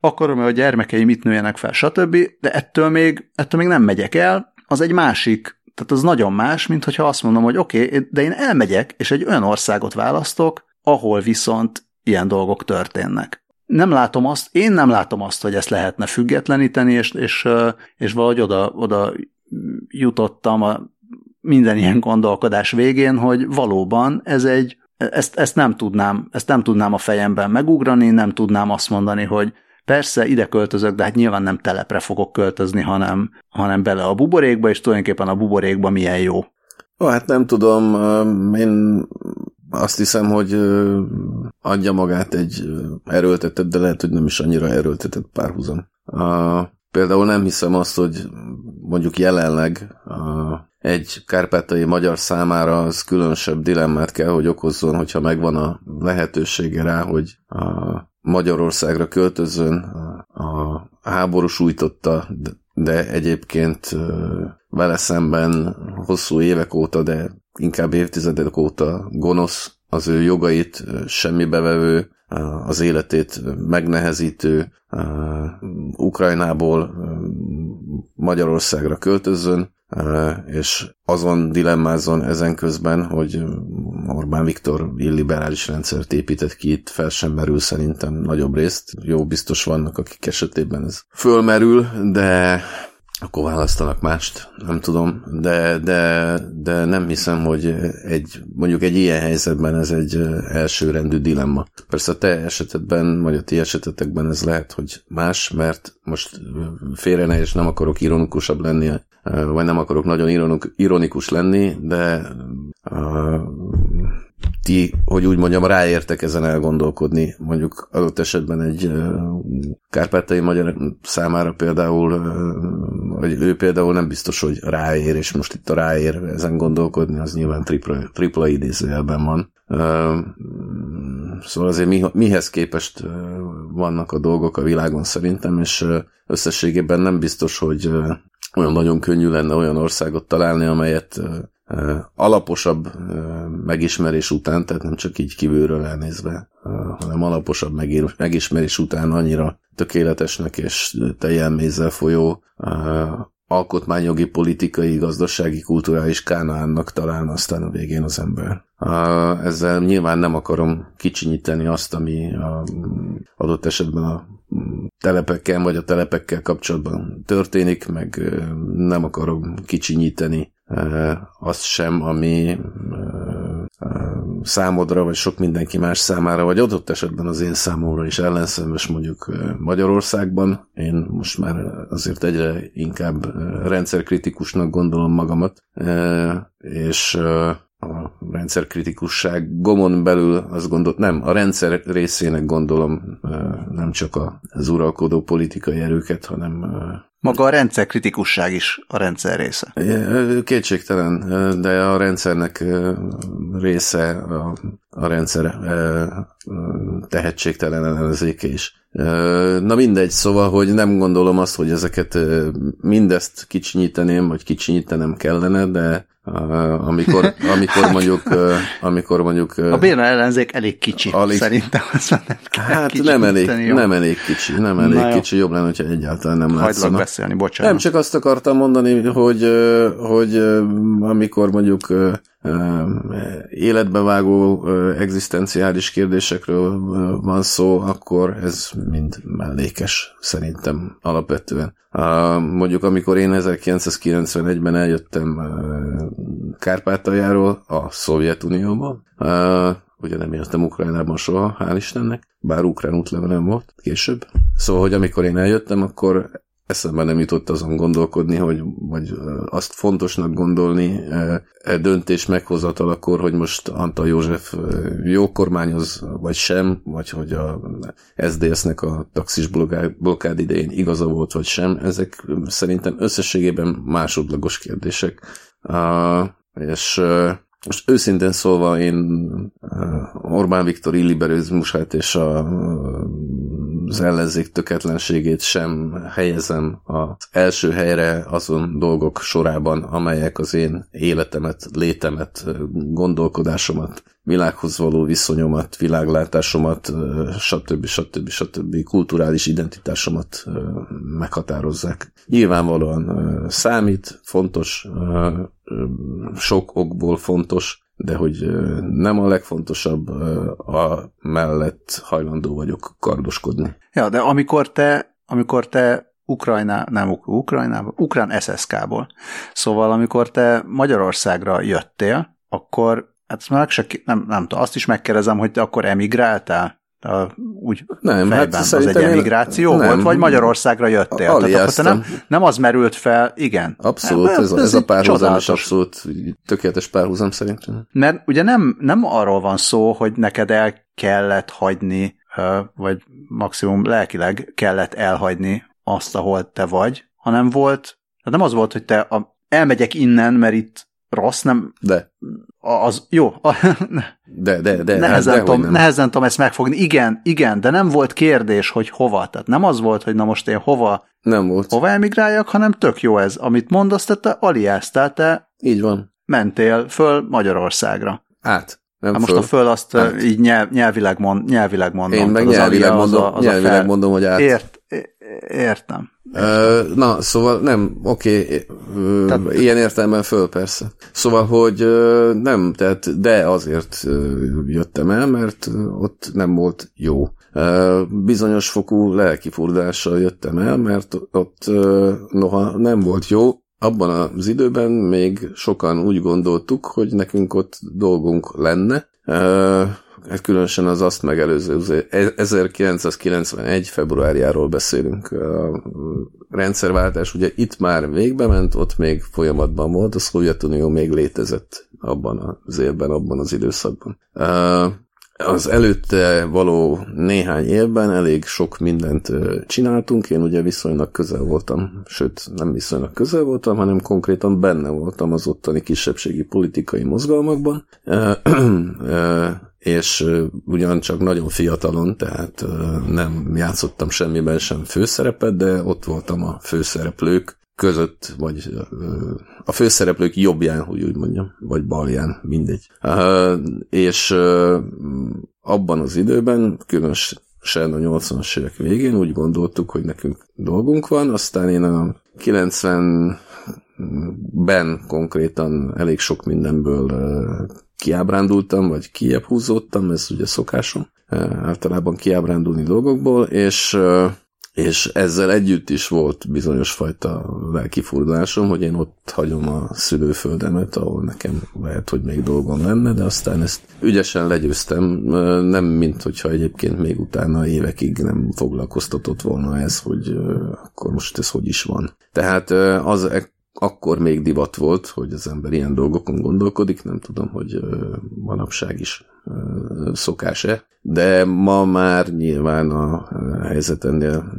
Akarom, hogy a gyermekeim mit nőjenek fel, stb., de ettől még, ettől még nem megyek el. Az egy másik tehát az nagyon más, mint hogyha azt mondom, hogy oké, okay, de én elmegyek, és egy olyan országot választok, ahol viszont ilyen dolgok történnek nem látom azt, én nem látom azt, hogy ezt lehetne függetleníteni, és, és, és valahogy oda, oda jutottam a minden ilyen gondolkodás végén, hogy valóban ez egy, ezt, ezt, nem tudnám, ezt nem tudnám a fejemben megugrani, nem tudnám azt mondani, hogy persze ide költözök, de hát nyilván nem telepre fogok költözni, hanem, hanem bele a buborékba, és tulajdonképpen a buborékba milyen jó. Ó, hát nem tudom, én azt hiszem, hogy adja magát egy erőltetett, de lehet, hogy nem is annyira erőltetett párhuzam. Például nem hiszem azt, hogy mondjuk jelenleg egy kárpátai magyar számára az különösebb dilemmát kell, hogy okozzon, hogyha megvan a lehetősége rá, hogy a Magyarországra költözön, a háború sújtotta, de egyébként vele szemben hosszú évek óta, de inkább évtizedek óta gonosz, az ő jogait semmibevevő, az életét megnehezítő, Ukrajnából Magyarországra költözön, és azon dilemmázzon ezen közben, hogy Orbán Viktor illiberális rendszert épített ki, itt fel sem merül szerintem nagyobb részt. Jó, biztos vannak, akik esetében ez fölmerül, de akkor választanak mást, nem tudom, de, de, de nem hiszem, hogy egy, mondjuk egy ilyen helyzetben ez egy elsőrendű dilemma. Persze a te esetedben, vagy a ti esetetekben ez lehet, hogy más, mert most félre ne, és nem akarok ironikusabb lenni, vagy nem akarok nagyon ironikus lenni, de ti, hogy úgy mondjam, ráértek ezen elgondolkodni. Mondjuk adott esetben egy kárpátai magyar számára például, vagy ő például nem biztos, hogy ráér, és most itt a ráér ezen gondolkodni, az nyilván tripla, tripla idézőjelben van. Szóval azért mi, mihez képest vannak a dolgok a világon szerintem, és összességében nem biztos, hogy olyan nagyon könnyű lenne olyan országot találni, amelyet alaposabb megismerés után, tehát nem csak így kívülről elnézve, hanem alaposabb megismerés után annyira tökéletesnek és teljelmézzel folyó alkotmányjogi, politikai, gazdasági, kulturális kánaánnak talán aztán a végén az ember. Ezzel nyilván nem akarom kicsinyíteni azt, ami adott esetben a telepekkel vagy a telepekkel kapcsolatban történik, meg nem akarom kicsinyíteni azt sem, ami számodra, vagy sok mindenki más számára, vagy adott esetben az én számomra is ellenszemes mondjuk Magyarországban. Én most már azért egyre inkább rendszerkritikusnak gondolom magamat, és a rendszerkritikusság gomon belül azt gondolom, nem, a rendszer részének gondolom nem csak az uralkodó politikai erőket, hanem maga a rendszer kritikusság is a rendszer része. Kétségtelen, de a rendszernek része a, a rendszer tehetségtelen ellenzéke is. Na mindegy, szóval, hogy nem gondolom azt, hogy ezeket mindezt kicsinyíteném, vagy kicsinyítenem kellene, de amikor, amikor mondjuk, amikor mondjuk... A béna ellenzék elég kicsi, alig, szerintem azt nem kell Hát nem elég, nem elég kicsi, nem elég Na kicsi, jobb lenne, hogyha egyáltalán nem látszana. beszélni, bocsánat. Nem, csak azt akartam mondani, hogy, hogy amikor mondjuk életbe vágó egzisztenciális kérdésekről van szó, akkor ez mind mellékes szerintem alapvetően. Mondjuk amikor én 1991-ben eljöttem Kárpátaljáról a Szovjetunióba, ugye nem éltem Ukrajnában soha, hál' Istennek, bár ukrán útlevelem volt később. Szóval, hogy amikor én eljöttem, akkor eszembe nem jutott azon gondolkodni, hogy vagy azt fontosnak gondolni e döntés meghozatalakor, hogy most Antal József jó kormányoz, vagy sem, vagy hogy a SZDSZ-nek a taxis blokkád idején igaza volt, vagy sem. Ezek szerintem összességében másodlagos kérdések. És most őszintén szólva én Orbán Viktor illiberalizmusát és a, az ellenzék töketlenségét sem helyezem az első helyre azon dolgok sorában, amelyek az én életemet, létemet, gondolkodásomat, világhoz való viszonyomat, világlátásomat, stb. stb. stb. kulturális identitásomat meghatározzák. Nyilvánvalóan számít, fontos, sok okból fontos, de hogy nem a legfontosabb, a mellett hajlandó vagyok kardoskodni. Ja, de amikor te, amikor te Ukrajná, nem Ukrajnából, Ukrán SSK-ból. Szóval amikor te Magyarországra jöttél, akkor hát már se, nem, nem tudom, azt is megkérdezem, hogy te akkor emigráltál? A, úgy nem, hát az egy emigráció nem, volt, vagy Magyarországra jöttél? Tehát akkor te nem, nem az merült fel, igen. Abszolút, hát, ez, ez, ez a párhuzam is abszolút tökéletes párhuzam szerintem. Mert ugye nem, nem arról van szó, hogy neked el kellett hagyni, vagy maximum lelkileg kellett elhagyni azt, ahol te vagy, hanem volt, hát nem az volt, hogy te a, elmegyek innen, mert itt rossz, nem... De. Az jó. de, de, de. Nehezen, hát tudom, nehezen tudom ezt megfogni. Igen, igen, de nem volt kérdés, hogy hova. Tehát nem az volt, hogy na most én hova, nem volt. hova emigráljak, hanem tök jó ez. Amit mondasz, te, te aliáztál, te Így van. mentél föl Magyarországra. Át. Nem hát most a föl azt át. így nyelv, nyelvileg, mond, nyelvileg mondom. Én meg nyelvileg mondom, az a, az nyelvileg a fel... mondom, hogy át. Ért, értem. Na, szóval nem, oké, okay, tehát... ilyen értelemben föl persze. Szóval, hogy nem, tehát de azért jöttem el, mert ott nem volt jó. Bizonyos fokú lelkifurdással jöttem el, mert ott noha nem volt jó, abban az időben még sokan úgy gondoltuk, hogy nekünk ott dolgunk lenne, hát különösen az azt megelőző 1991. februárjáról beszélünk. A rendszerváltás ugye itt már végbe ment, ott még folyamatban volt, a Szovjetunió még létezett abban az évben, abban az időszakban. Az előtte való néhány évben elég sok mindent csináltunk, én ugye viszonylag közel voltam, sőt nem viszonylag közel voltam, hanem konkrétan benne voltam az ottani kisebbségi politikai mozgalmakban, és ugyancsak nagyon fiatalon, tehát nem játszottam semmiben sem főszerepet, de ott voltam a főszereplők között, vagy a főszereplők jobbján, hogy úgy mondjam, vagy balján, mindegy. És abban az időben, különösen a 80-as évek végén úgy gondoltuk, hogy nekünk dolgunk van, aztán én a 90-ben konkrétan elég sok mindenből kiábrándultam, vagy kiebb húzódtam, ez ugye szokásom, általában kiábrándulni dolgokból, és és ezzel együtt is volt bizonyos fajta lelkifordulásom, hogy én ott hagyom a szülőföldemet, ahol nekem lehet, hogy még dolgom lenne, de aztán ezt ügyesen legyőztem, nem mint hogyha egyébként még utána évekig nem foglalkoztatott volna ez, hogy akkor most ez hogy is van. Tehát az e- akkor még divat volt, hogy az ember ilyen dolgokon gondolkodik, nem tudom, hogy manapság is szokás-e, de ma már nyilván a helyzet ennél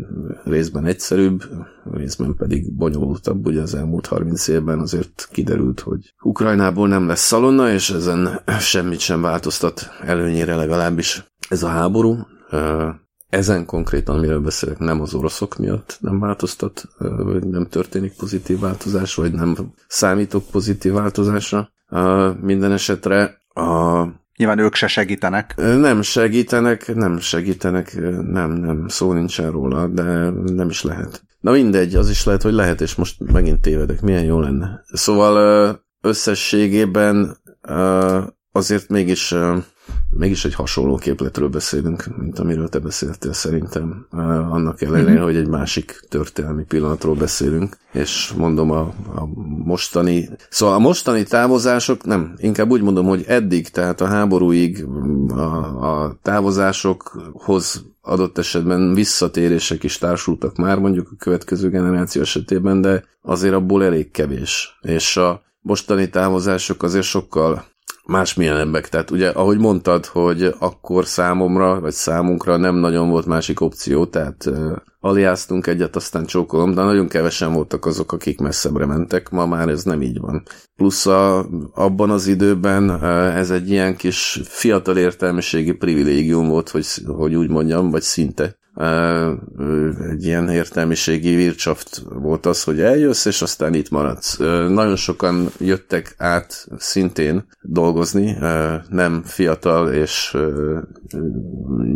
részben egyszerűbb, részben pedig bonyolultabb. Ugye az elmúlt 30 évben azért kiderült, hogy Ukrajnából nem lesz szalonna, és ezen semmit sem változtat előnyére legalábbis ez a háború. Ezen konkrétan, amiről beszélek, nem az oroszok miatt nem változtat, vagy nem történik pozitív változás, vagy nem számítok pozitív változásra. Minden esetre a Nyilván ők se segítenek. Nem segítenek, nem segítenek, nem, nem, szó nincsen róla, de nem is lehet. Na mindegy, az is lehet, hogy lehet, és most megint tévedek, milyen jó lenne. Szóval összességében azért mégis mégis egy hasonló képletről beszélünk, mint amiről te beszéltél szerintem. Annak ellenére, mm-hmm. hogy egy másik történelmi pillanatról beszélünk, és mondom a, a mostani, szóval a mostani távozások, nem, inkább úgy mondom, hogy eddig, tehát a háborúig a, a távozásokhoz adott esetben visszatérések is társultak már mondjuk a következő generáció esetében, de azért abból elég kevés. És a mostani távozások azért sokkal másmilyenebbek. Tehát ugye, ahogy mondtad, hogy akkor számomra, vagy számunkra nem nagyon volt másik opció, tehát uh, aliáztunk egyet, aztán csókolom, de nagyon kevesen voltak azok, akik messzebbre mentek, ma már ez nem így van. Plusz a, abban az időben uh, ez egy ilyen kis fiatal értelmiségi privilégium volt, hogy, hogy úgy mondjam, vagy szinte egy ilyen értelmiségi vircsaft volt az, hogy eljössz, és aztán itt maradsz. Nagyon sokan jöttek át szintén dolgozni, nem fiatal és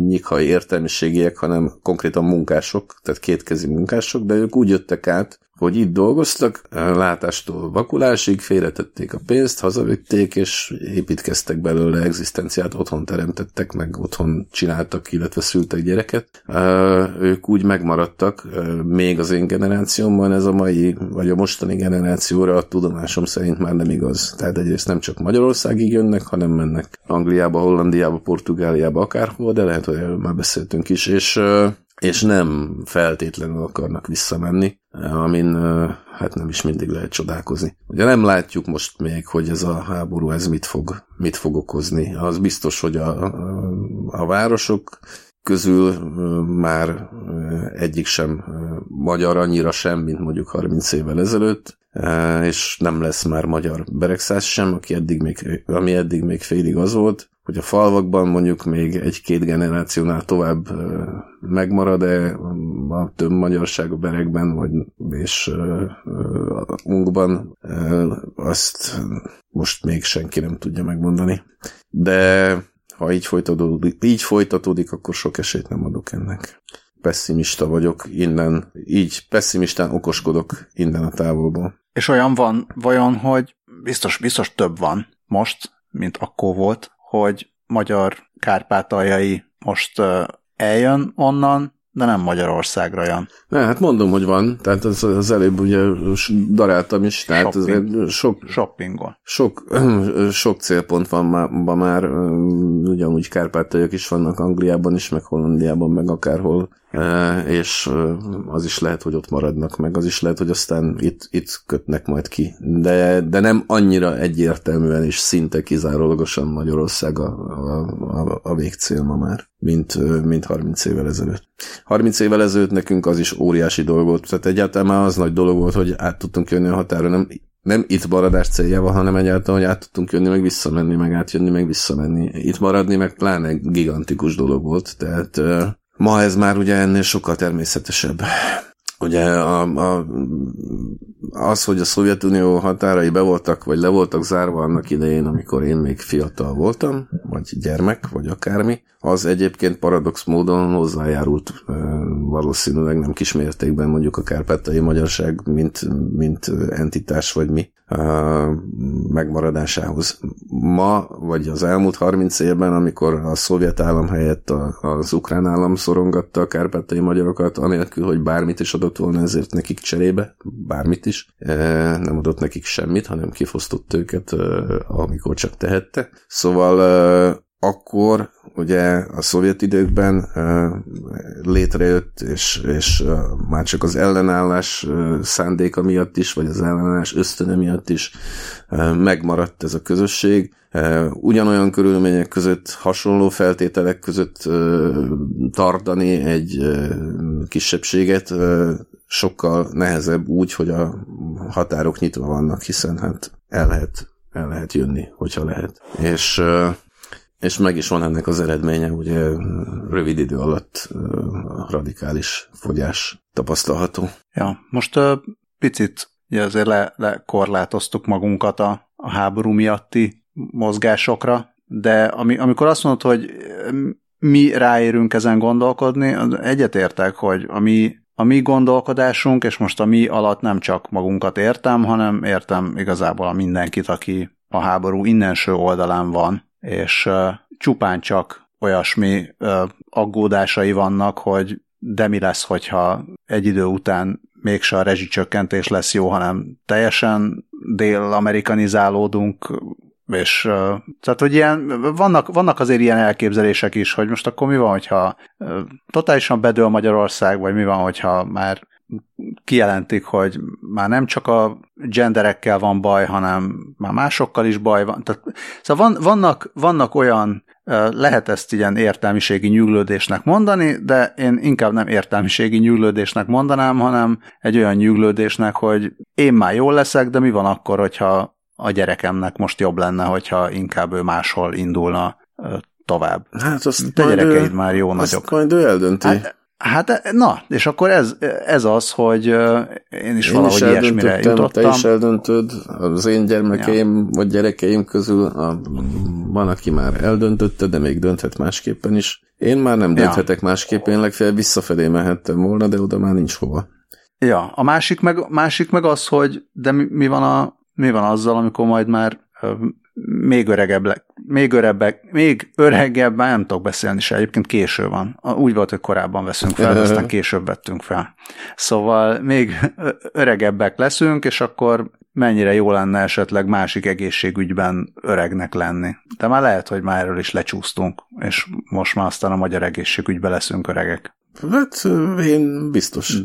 nyikhai értelmiségiek, hanem konkrétan munkások, tehát kétkezi munkások, de ők úgy jöttek át, hogy itt dolgoztak, látástól vakulásig, félretették a pénzt, hazavitték, és építkeztek belőle egzisztenciát, otthon teremtettek, meg otthon csináltak, illetve szültek gyereket. Ők úgy megmaradtak, még az én generációmban, ez a mai, vagy a mostani generációra a tudomásom szerint már nem igaz. Tehát egyrészt nem csak Magyarországig jönnek, hanem mennek Angliába, Hollandiába, Portugáliába, akárhol, de lehet, hogy erről már beszéltünk is, és és nem feltétlenül akarnak visszamenni, amin hát nem is mindig lehet csodálkozni. Ugye nem látjuk most még, hogy ez a háború ez mit fog, mit fog okozni. Az biztos, hogy a, a városok közül már egyik sem magyar annyira sem, mint mondjuk 30 évvel ezelőtt, és nem lesz már magyar beregszáz sem, aki eddig még, ami eddig még félig az volt, hogy a falvakban mondjuk még egy-két generációnál tovább megmarad, de a több magyarság a berekben, vagy és a munkban azt most még senki nem tudja megmondani. De ha így folytatódik, így folytatódik, akkor sok esélyt nem adok ennek. Pessimista vagyok innen, így pessimistán okoskodok innen a távolból. És olyan van, vajon, hogy biztos, biztos több van most, mint akkor volt, hogy magyar kárpátaljai most eljön onnan, de nem Magyarországra jön. Ne, hát mondom, hogy van. Tehát az, az előbb ugye daráltam is. Tehát Shopping. Ez, sok, Shoppingon. Sok, sok célpont van már, már ugyanúgy kárpátaljak is vannak Angliában is, meg Hollandiában, meg akárhol és az is lehet, hogy ott maradnak meg, az is lehet, hogy aztán itt, itt kötnek majd ki. De, de nem annyira egyértelműen és szinte kizárólagosan Magyarország a, a, a végcél ma már, mint, mint 30 évvel ezelőtt. 30 évvel ezelőtt nekünk az is óriási dolog volt, tehát egyáltalán már az nagy dolog volt, hogy át tudtunk jönni a határon, nem, nem itt maradás céljával, hanem egyáltalán, hogy át tudtunk jönni, meg visszamenni, meg átjönni, meg visszamenni. Itt maradni, meg pláne gigantikus dolog volt, tehát Ma ez már ugye ennél sokkal természetesebb. Ugye a, a, az, hogy a Szovjetunió határai be voltak, vagy le voltak zárva annak idején, amikor én még fiatal voltam, vagy gyermek, vagy akármi, az egyébként paradox módon hozzájárult valószínűleg nem kismértékben mondjuk a kárpátai magyarság, mint, mint entitás, vagy mi megmaradásához. Ma, vagy az elmúlt 30 évben, amikor a szovjet állam helyett az ukrán állam szorongatta a kárpátai magyarokat, anélkül, hogy bármit is adott volna ezért nekik cserébe, bármit is, nem adott nekik semmit, hanem kifosztott őket, amikor csak tehette. Szóval akkor ugye a szovjet időkben létrejött, és, és már csak az ellenállás szándéka miatt is, vagy az ellenállás ösztöne miatt is megmaradt ez a közösség. Ugyanolyan körülmények között, hasonló feltételek között tartani egy kisebbséget sokkal nehezebb úgy, hogy a határok nyitva vannak, hiszen hát el lehet, el lehet jönni, hogyha lehet. És és meg is van ennek az eredménye, ugye rövid idő alatt radikális fogyás tapasztalható. Ja, most picit ugye azért le, lekorlátoztuk magunkat a, a háború miatti mozgásokra, de ami, amikor azt mondod, hogy mi ráérünk ezen gondolkodni, egyetértek, hogy a mi, a mi gondolkodásunk, és most a mi alatt nem csak magunkat értem, hanem értem igazából a mindenkit, aki a háború innenső oldalán van, és csupán csak olyasmi ö, aggódásai vannak, hogy de mi lesz, hogyha egy idő után mégse a rezsicsökkentés lesz jó, hanem teljesen dél-amerikanizálódunk, és tehát, hogy ilyen, vannak, vannak azért ilyen elképzelések is, hogy most akkor mi van, hogyha totálisan bedől Magyarország, vagy mi van, hogyha már kijelentik, hogy már nem csak a genderekkel van baj, hanem már másokkal is baj van. Tehát, szóval van, vannak, vannak olyan, lehet ezt ilyen értelmiségi nyűglődésnek mondani, de én inkább nem értelmiségi nyűglődésnek mondanám, hanem egy olyan nyűglődésnek, hogy én már jól leszek, de mi van akkor, hogyha a gyerekemnek most jobb lenne, hogyha inkább ő máshol indulna tovább. Hát azt Te gyerekeid ő, már jó azt nagyok. majd ő eldönti. Hát, Hát na, és akkor ez, ez az, hogy én is én valahogy is ilyesmire jutottam. Te is eldöntöd, az én gyermekeim ja. vagy gyerekeim közül a, van, aki már eldöntötte, de még dönthet másképpen is. Én már nem dönthetek ja. másképp, én legfeljebb visszafelé mehettem volna, de oda már nincs hova. Ja, a másik meg, másik meg az, hogy de mi, mi, van a, mi van azzal, amikor majd már még öregebb, még örebbek, még öregebb, már nem tudok beszélni se, egyébként késő van. Úgy volt, hogy korábban veszünk fel, de aztán később vettünk fel. Szóval még öregebbek leszünk, és akkor mennyire jó lenne esetleg másik egészségügyben öregnek lenni. De már lehet, hogy már erről is lecsúsztunk, és most már aztán a magyar egészségügyben leszünk öregek. Hát én biztos.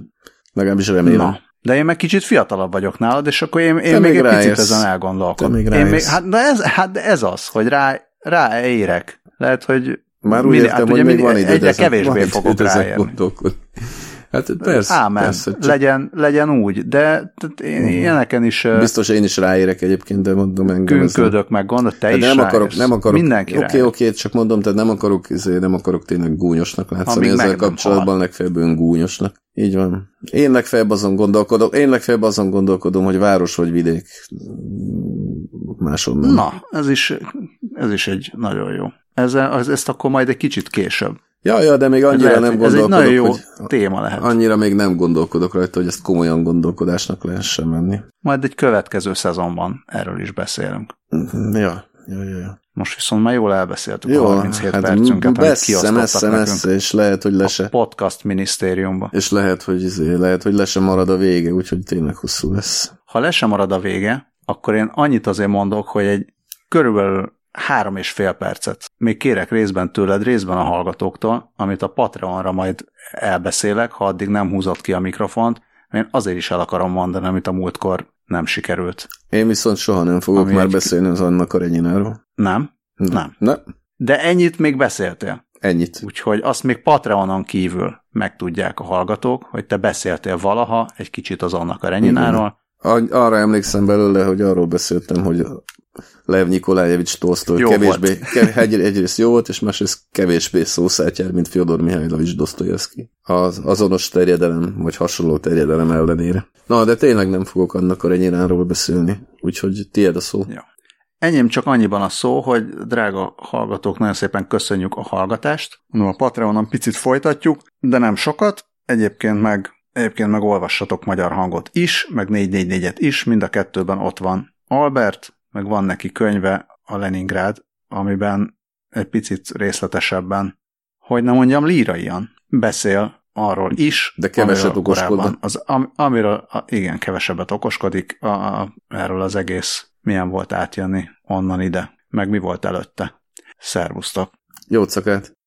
Legalábbis remélem. Na. De én meg kicsit fiatalabb vagyok nálad, és akkor én, én még, még egy picit ezen elgondolkodom. Még én még, hát, de ez, hát ez az, hogy rá, ráérek. Lehet, hogy már úgy értem, hát hogy még van időd egyre kevésbé fogok ráérni. Hát persze. Ámen, persze, csak... legyen, legyen úgy, de én uh-huh. ilyeneken is... Biztos én is ráérek egyébként, de mondom engem. Künkődök meg, gondol, te is nem akarok, nem akarok, Mindenki Oké, okay, oké, okay, csak mondom, tehát nem akarok, izé, nem akarok tényleg gúnyosnak látszani Amíg ezzel kapcsolatban, legfeljebb ön gúnyosnak. Így van. Én legfeljebb azon gondolkodom, én legfeljebb azon gondolkodom, hogy város vagy vidék. Máson nem. Na, ez is, ez is egy nagyon jó. Ez, ezt akkor majd egy kicsit később. Ja, ja, de még annyira lehet, nem gondolkodok, ez egy nagyon jó téma lehet. Annyira még nem gondolkodok rajta, hogy ezt komolyan gondolkodásnak lehessen menni. Majd egy következő szezonban erről is beszélünk. Ja, ja, ja. ja. Most viszont már jól elbeszéltük jó, a 37 hát percünket, amit messze, messze, és lehet, hogy lese. A podcast minisztériumba. És lehet, hogy, izé, lehet, hogy lese marad a vége, úgyhogy tényleg hosszú lesz. Ha lese marad a vége, akkor én annyit azért mondok, hogy egy körülbelül három és fél percet. Még kérek részben tőled, részben a hallgatóktól, amit a Patreonra majd elbeszélek, ha addig nem húzott ki a mikrofont, én azért is el akarom mondani, amit a múltkor nem sikerült. Én viszont soha nem fogok Ami már egy... beszélni az Anna Karenyináról. Nem? Nem. Nem. De ennyit még beszéltél. Ennyit. Úgyhogy azt még Patreonon kívül megtudják a hallgatók, hogy te beszéltél valaha egy kicsit az Anna Karenyináról. Arra emlékszem belőle, hogy arról beszéltem, hogy Lev Nikolájevics Tolsztoy kevésbé, kev, egy, egyrészt jó volt, és másrészt kevésbé szószátjár, mint Fyodor Mihajlovics Dostoyevsky. Az azonos terjedelem, vagy hasonló terjedelem ellenére. Na, de tényleg nem fogok annak a renyiránról beszélni, úgyhogy tiéd a szó. Ja. Enyém csak annyiban a szó, hogy drága hallgatók, nagyon szépen köszönjük a hallgatást. No, a Patreonon picit folytatjuk, de nem sokat. Egyébként meg, egyébként meg olvassatok magyar hangot is, meg 444-et is, mind a kettőben ott van Albert, meg van neki könyve, a Leningrád, amiben egy picit részletesebben, hogy nem mondjam, líraian beszél arról is. De keveset okoskodik. Az, am, amiről, a, igen, kevesebbet okoskodik a, a, erről az egész, milyen volt átjönni onnan ide, meg mi volt előtte. Szervusztok! Jó szakát!